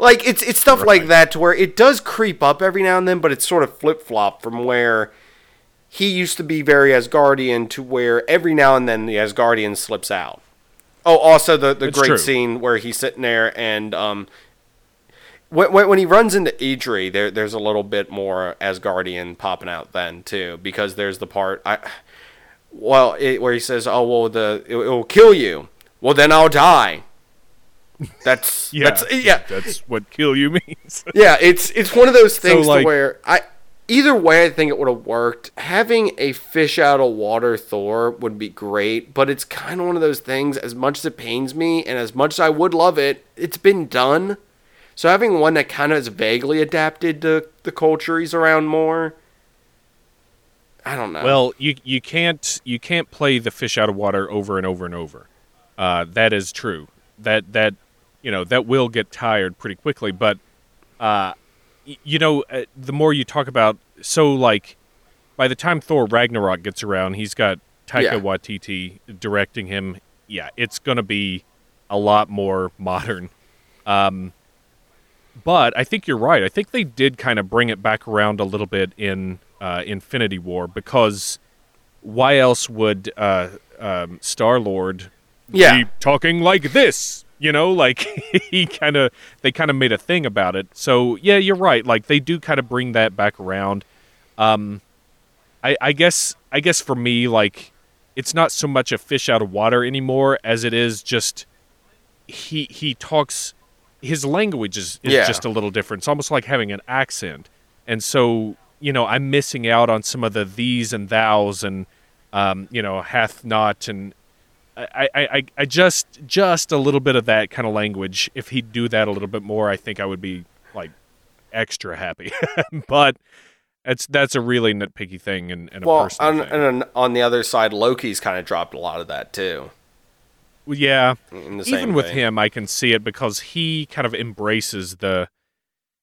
like. It's it's stuff like that to where it does creep up every now and then, but it's sort of flip flop from where he used to be very Asgardian to where every now and then the Asgardian slips out. Oh, also the the It's great true. scene where he's sitting there and um when, when, he runs into Eitri, there there's a little bit more Asgardian popping out then too, because there's the part I, well, it, where he says, "Oh well, the it, will kill you." Well, then I'll die. That's yeah that's yeah that's what kill you means yeah. It's it's one of those things like- to where I either way I think it would have worked. Having a fish out of water Thor would be great, but it's kind of one of those things. As much as it pains me, and as much as I would love it, it's been done. So having one that kind of is vaguely adapted to the culture he's around more, I don't know. Well, you you can't you can't play the fish out of water over and over and over. Uh, that is true. That that you know that will get tired pretty quickly. But uh, you know, uh, the more you talk about, so like by the time Thor Ragnarok gets around, he's got Taika Yeah. Waititi directing him. Yeah, it's gonna be a lot more modern. Um, but I think you're right. I think they did kind of bring it back around a little bit in uh, Infinity War because why else would uh, um, Star Lord Yeah. be talking like this? You know, like he kind of they kind of made a thing about it. So yeah, you're right. Like they do kind of bring that back around. Um, I, I guess I guess for me, like it's not so much a fish out of water anymore as it is just he he talks his language is, is Yeah. just a little different. It's almost like having an accent. And so, you know, I'm missing out on some of the these and thous and um, you know, hath not, and I, I, I, I just just a little bit of that kind of language. If he'd do that a little bit more, I think I would be like extra happy. but that's that's a really nitpicky thing and, and a Well, personal on, thing. and on, the other side, Loki's kind of dropped a lot of that too. Yeah, In the same even with him, I can see it because he kind of embraces the.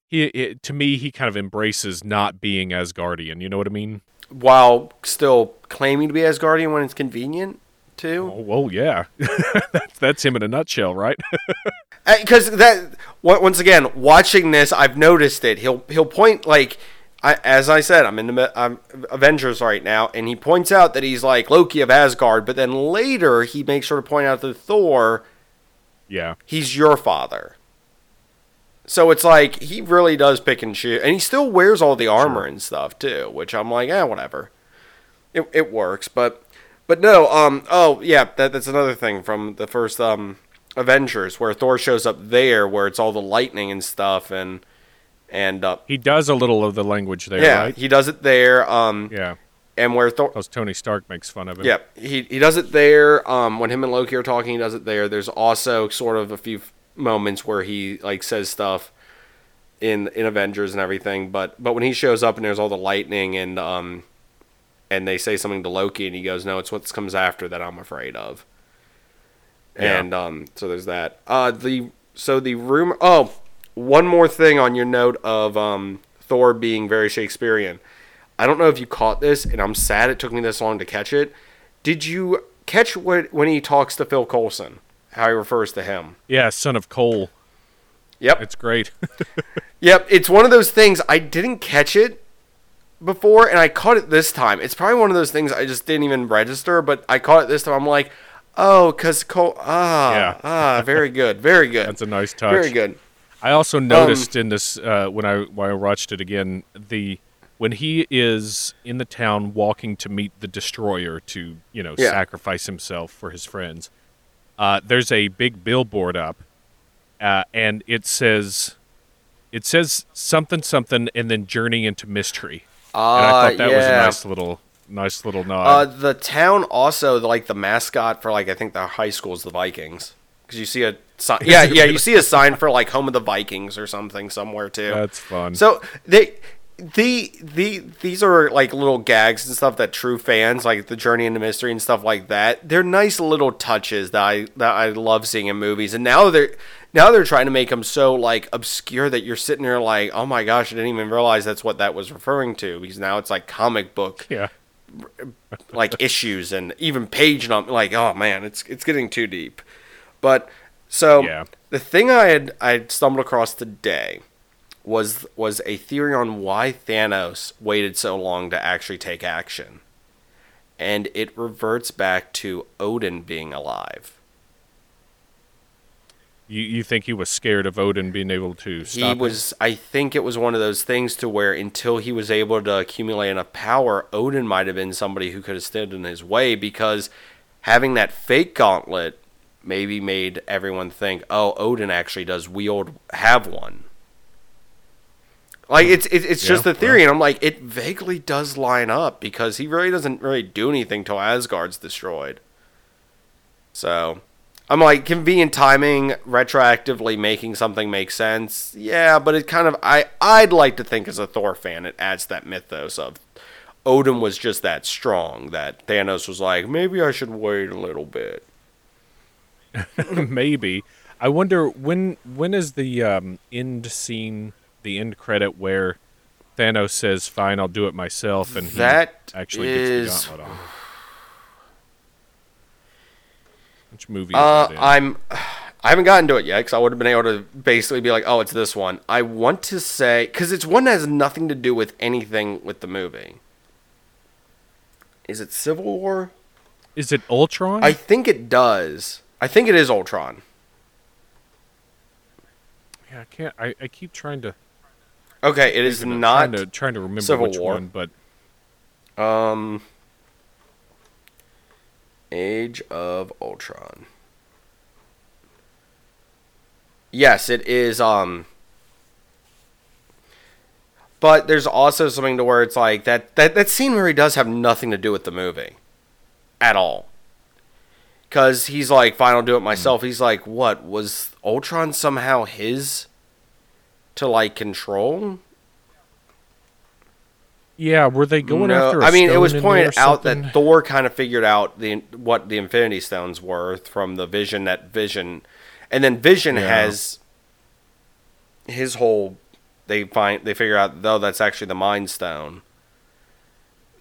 He it, to me, he kind of embraces not being Asgardian. You know what I mean? while still claiming to be Asgardian when it's convenient too. Oh, well, yeah, that's, that's him in a nutshell, right? because that once again watching this i've noticed it. He'll he'll point like I, as i said i'm in the I'm avengers right now and he points out that he's like loki of asgard but then later he makes sure to point out to thor yeah, he's your father. So it's like he really does pick and choose and he still wears all the armor and stuff too which i'm like eh whatever. It, it works but but no um oh yeah that, that's another thing from the first um avengers where thor shows up there where it's all the lightning and stuff and and uh he does a little of the language there, yeah right? he does it there um Yeah, and where thor because Tony Stark makes fun of him. yeah, he he does it there. Um, when him and Loki are talking, he does it there. There's also sort of a few f- moments where he like says stuff in in Avengers and everything. But but when he shows up and there's all the lightning and um and they say something to Loki and he goes, "No, it's what comes after that I'm afraid of." Yeah. And um, so there's that. Uh, the so the rumor. Oh, one more thing on your note of um Thor being very Shakespearean. I don't know if you caught this, and I'm sad it took me this long to catch it. Did you catch what when he talks to Phil Coulson? How he refers to him? yeah, son of Cole. Yep, It's great. yep. It's one of those things I didn't catch it before, and I caught it this time. It's probably one of those things I just didn't even register, but I caught it this time. I'm like, oh, cause Cole. Ah, Yeah. ah, very good, very good, That's a nice touch. very good. I also noticed in this uh, when I when I watched it again the when he is in the town walking to meet the destroyer to you know Yeah. sacrifice himself for his friends. Uh, there's a big billboard up, uh, and it says it says something something and then journey into mystery. And I Uh, thought that was a nice little nice little Uh, nod. the town also like the mascot for like I think the high school is the Vikings because you see a sign. Yeah, yeah, you see a sign for like home of the Vikings or something somewhere too. That's fun. So they. The the these are like little gags and stuff that true fans like the journey into mystery and stuff like that. They're nice little touches that I that I love seeing in movies. And now they're now they're trying to make them so like obscure that you're sitting there like, oh my gosh, I didn't even realize that's what that was referring to. Because now it's like comic book yeah, like issues and even page number. like oh man it's it's getting too deep but so Yeah. the thing i had i stumbled across today was was a theory on why thanos waited so long to actually take action and it reverts back to odin being alive you you think he was scared of Odin being able to stop he him? was i think it was one of those things to where until he was able to accumulate enough power odin might have been somebody who could have stood in his way because having that fake gauntlet maybe made everyone think oh odin actually does wield have one. Like it's it's, it's just Yeah, a theory and i'm like it vaguely does line up because he really doesn't really do anything till asgard's destroyed. So I'm like convenient timing, retroactively making something make sense. Yeah, but it kind of I I'd like to think as a Thor fan it adds that mythos of Odin was just that strong that Thanos was like maybe I should wait a little bit. Maybe. I wonder when when is the um, end scene, the end credit where Thanos says, "Fine, I'll do it myself," and he That actually is- gets the gauntlet on. Which movie Uh? I'm I haven't gotten to it yet because I would have been able to basically be like, oh, it's this one. I want to say because it's one that has nothing to do with anything with the movie. Is it Civil War? is it Ultron? I think it does. I think it is Ultron. yeah, I can't. I, I keep trying to. Okay, it is not. trying to, trying to remember Civil which War. one, but Um, Age of Ultron. Yes, it is. Um, but there's also something to where it's like that that that scene where he does have nothing to do with the movie. at all. Cause he's like, fine, I'll do it myself. He's like, what was Ultron somehow his to like control? Yeah, were they going No, after? I I mean, it was pointed out something? that Thor kind of figured out the what the Infinity Stones were from the Vision that Vision, and then Vision Yeah. has his whole. They find they figure out though that's actually the Mind Stone.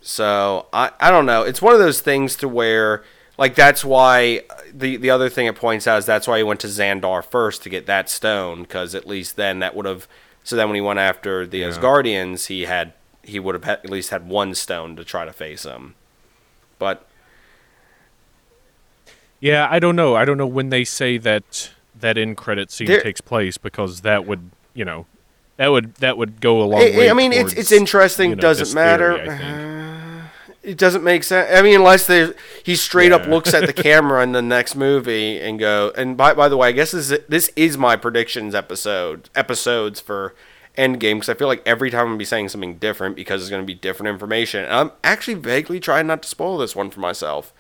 So I I don't know. It's one of those things to where like that's why the the other thing it points out is that's why he went to Xandar first to get that stone because at least then that would have so then when he went after the Yeah. Asgardians he had he would have at least had one stone to try to face him. But Yeah, I don't know. I don't know when they say that that end credit scene There- takes place because that would, you know, that would that would go a long I- way. I mean, it's towards, it's interesting. you know, doesn't matter. theory, I. Uh, it doesn't make sense. I mean, unless they he straight up looks at the camera in the next movie and go. And by by the way, I guess this is, this is my predictions episode episodes for Endgame because I feel like every time I'm gonna be saying something different because it's going to be different information. And I'm actually vaguely trying not to spoil this one for myself,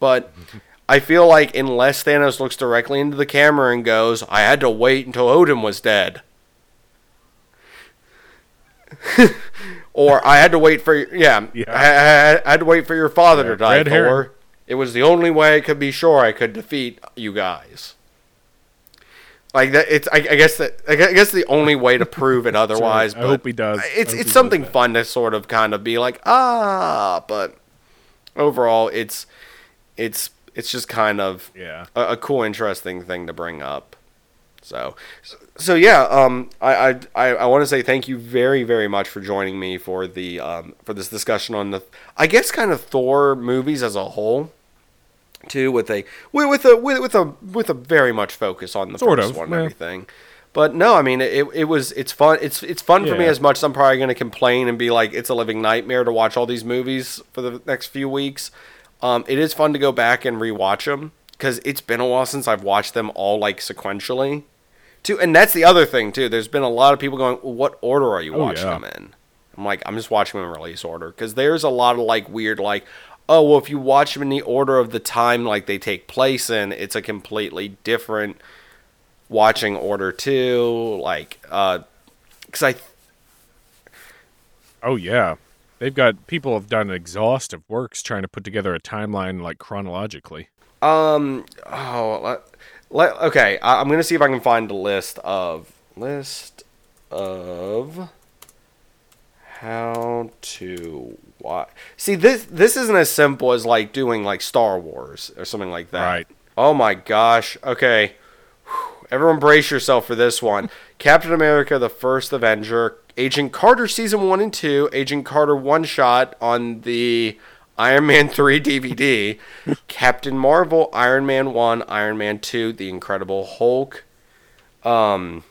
but. I feel like unless Thanos looks directly into the camera and goes, "I had to wait until Odin was dead," or I had to wait for yeah, Yeah. I, I, I had to wait for your father Yeah, to die. herring. It was the only way I could be sure I could defeat you guys. Like that, it's I, I guess that I guess the only way to prove it otherwise. I but hope he does. It's it's something fun to sort of kind of be like ah, but overall it's it's it's just kind of Yeah. a, a cool, interesting thing to bring up. So, so yeah, um, I I, I, I want to say thank you very very much for joining me for the um, for this discussion on the I guess kind of Thor movies as a whole, too, with a with, with a with, with a with a very much focus on the Sort first of, one and everything. But no, I mean it, it was it's fun it's it's fun for me as much as I'm probably going to complain and be like it's a living nightmare to watch all these movies for the next few weeks. Um, it is fun to go back and rewatch them because it's been a while since I've watched them all like sequentially. Too, and that's the other thing too. There's been a lot of people going, well, "What order are you Oh, watching yeah. them in?" I'm like, I'm just watching them in release order because there's a lot of like weird like, oh well, if you watch them in the order of the time like they take place in, it's a completely different watching order too. Like, uh, because I Oh yeah, they've got people have done exhaustive works trying to put together a timeline like chronologically. Um. Oh. Let, let, okay. I, I'm gonna see if I can find a list of list of how to watch. See this. This isn't as simple as like doing like Star Wars or something like that. Right. Oh my gosh. Okay. Whew. Everyone brace yourself for this one. Captain America: The First Avenger, Agent Carter season one and two, Agent Carter one shot on the Iron Man 3 DVD, Captain Marvel, Iron Man 1, Iron Man 2, The Incredible Hulk, um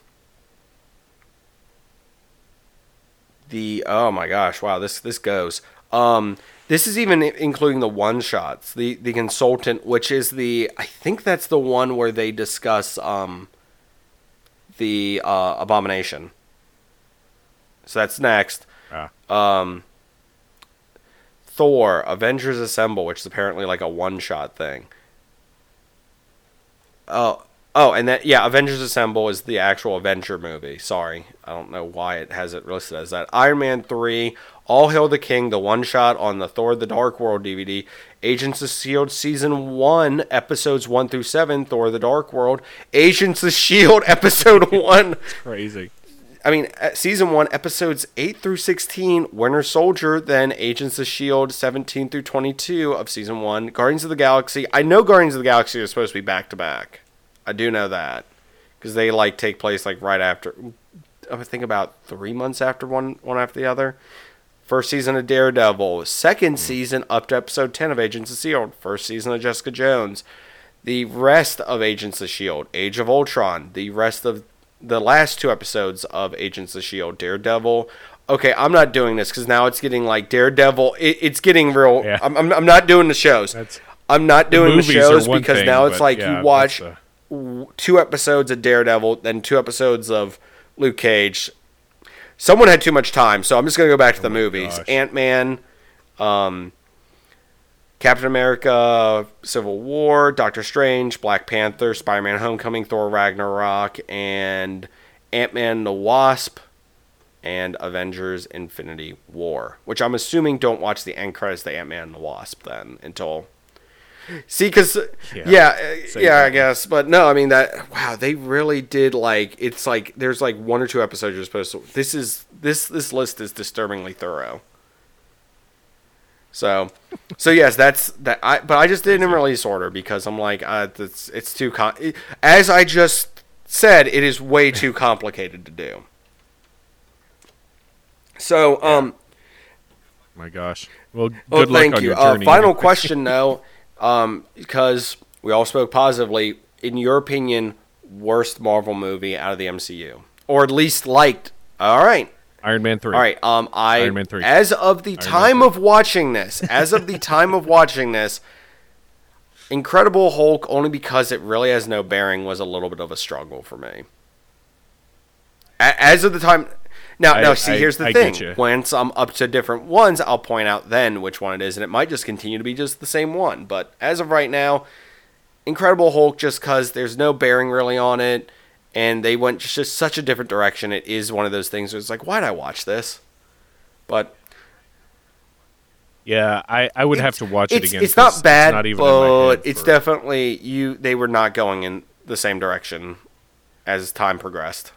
the oh my gosh, wow, this this goes. Um this is even including the one shots. The the consultant, which is the I think that's the one where they discuss um the uh abomination. So that's next. Ah. Um Thor, Avengers Assemble, which is apparently like a one shot thing. Oh, oh, and that yeah, Avengers Assemble is the actual Avenger movie. Sorry, I don't know why it has it listed as that. Iron Man three, All Hail the King, the one shot on the Thor: The Dark World DVD. Agents of Shield season one, episodes one through seven. Thor: The Dark World. Agents of Shield episode one. Crazy. I mean, uh, season one, episodes 8 through 16, Winter Soldier, then Agents of S.H.I.E.L.D., 17 through 22 of season one, Guardians of the Galaxy. I know Guardians of the Galaxy are supposed to be back to back. I do know that. Because they, like, take place, like, right after, I think about three months after one, one after the other. First season of Daredevil. Second mm. season up to episode 10 of Agents of S.H.I.E.L.D. First season of Jessica Jones. The rest of Agents of S.H.I.E.L.D. Age of Ultron. The rest of the last two episodes of Agents of Shield, Daredevil. Okay, I'm not doing this because now it's getting like Daredevil. It, it's getting real. Yeah. I'm, I'm, I'm not doing the shows. That's- I'm not doing the, are shows because thing, now it's like yeah, you watch the- two episodes of Daredevil, then two episodes of Luke Cage. Someone had too much time, so I'm just gonna go back to the movies. Ant Man, um, Captain America, Civil War, Doctor Strange, Black Panther, Spider Man Homecoming, Thor Ragnarok, and Ant Man the Wasp, and Avengers Infinity War. Which I'm assuming don't watch the end credits to Ant Man and the Wasp then until. See, because yeah, yeah, uh, yeah I guess, but no, I mean that. Wow, they really did like. It's like there's like one or two episodes you're supposed to. This is this this list is disturbingly thorough. So, so yes, that's that. I but I just did in release order because I'm like, uh, it's it's too con. As I just said, it is way too complicated to do. So, um, my gosh. Well, good well, luck thank on you. your uh, journey. Uh, final question though, um, because we all spoke positively. In your opinion, worst Marvel movie out of the MCU, or at least liked? All right, Iron Man three. All right. Um, I Iron Man three. As of the Iron time of watching this, as of the time of watching this, Incredible Hulk only because it really has no bearing was a little bit of a struggle for me. As of the time. Now, I, now, see, I, here's the I thing. Once I'm up to different ones, I'll point out then which one it is, and it might just continue to be just the same one. But as of right now, Incredible Hulk, just because there's no bearing really on it and they went just such a different direction. It is one of those things where it's like, why'd I watch this? But yeah, I, I would have to watch it again. It's not bad, it's not but it's for... definitely you. They were not going in the same direction as time progressed.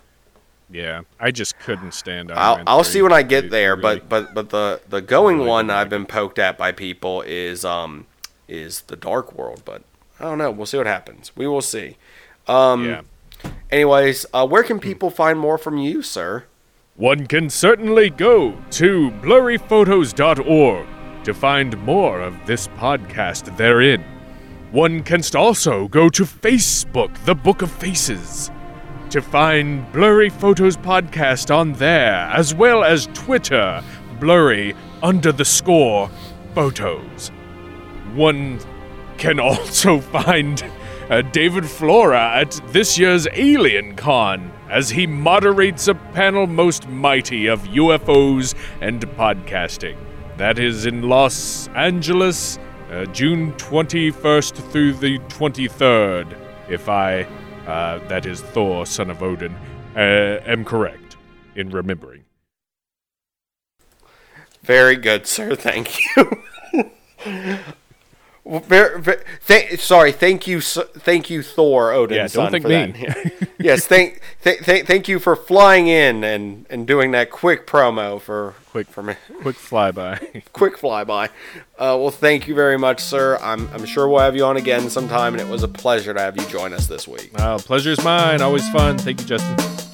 Yeah, I just couldn't stand. Iron I'll, I'll see when I get there, really, but but but the the going really one I've been poked at by people is um is the Dark World, but I don't know. We'll see what happens. We will see. Um, yeah. Anyways, uh, where can people find more from you, sir? One can certainly go to blurryphotos.org to find more of this podcast therein. One can also go to Facebook, the Book of Faces, to find Blurry Photos Podcast on there, as well as Twitter, Blurry under the score photos. One can also find uh, David Flora at this year's AlienCon as he moderates a panel most mighty of UFOs and podcasting. That is in Los Angeles, uh, June 21st through the 23rd, if I, uh, that is Thor, son of Odin, uh, am correct in remembering. Very good, sir. Thank you. Very, very, th- sorry, thank you, thank you, Thor Odin. Yeah, don't thank me. yes, thank, th- th- thank you for flying in and, and doing that quick promo for quick for me. Quick flyby. quick flyby. Uh, well, thank you very much, sir. I'm I'm sure we'll have you on again sometime, and it was a pleasure to have you join us this week. Uh, pleasure's mine. Always fun. Thank you, Justin.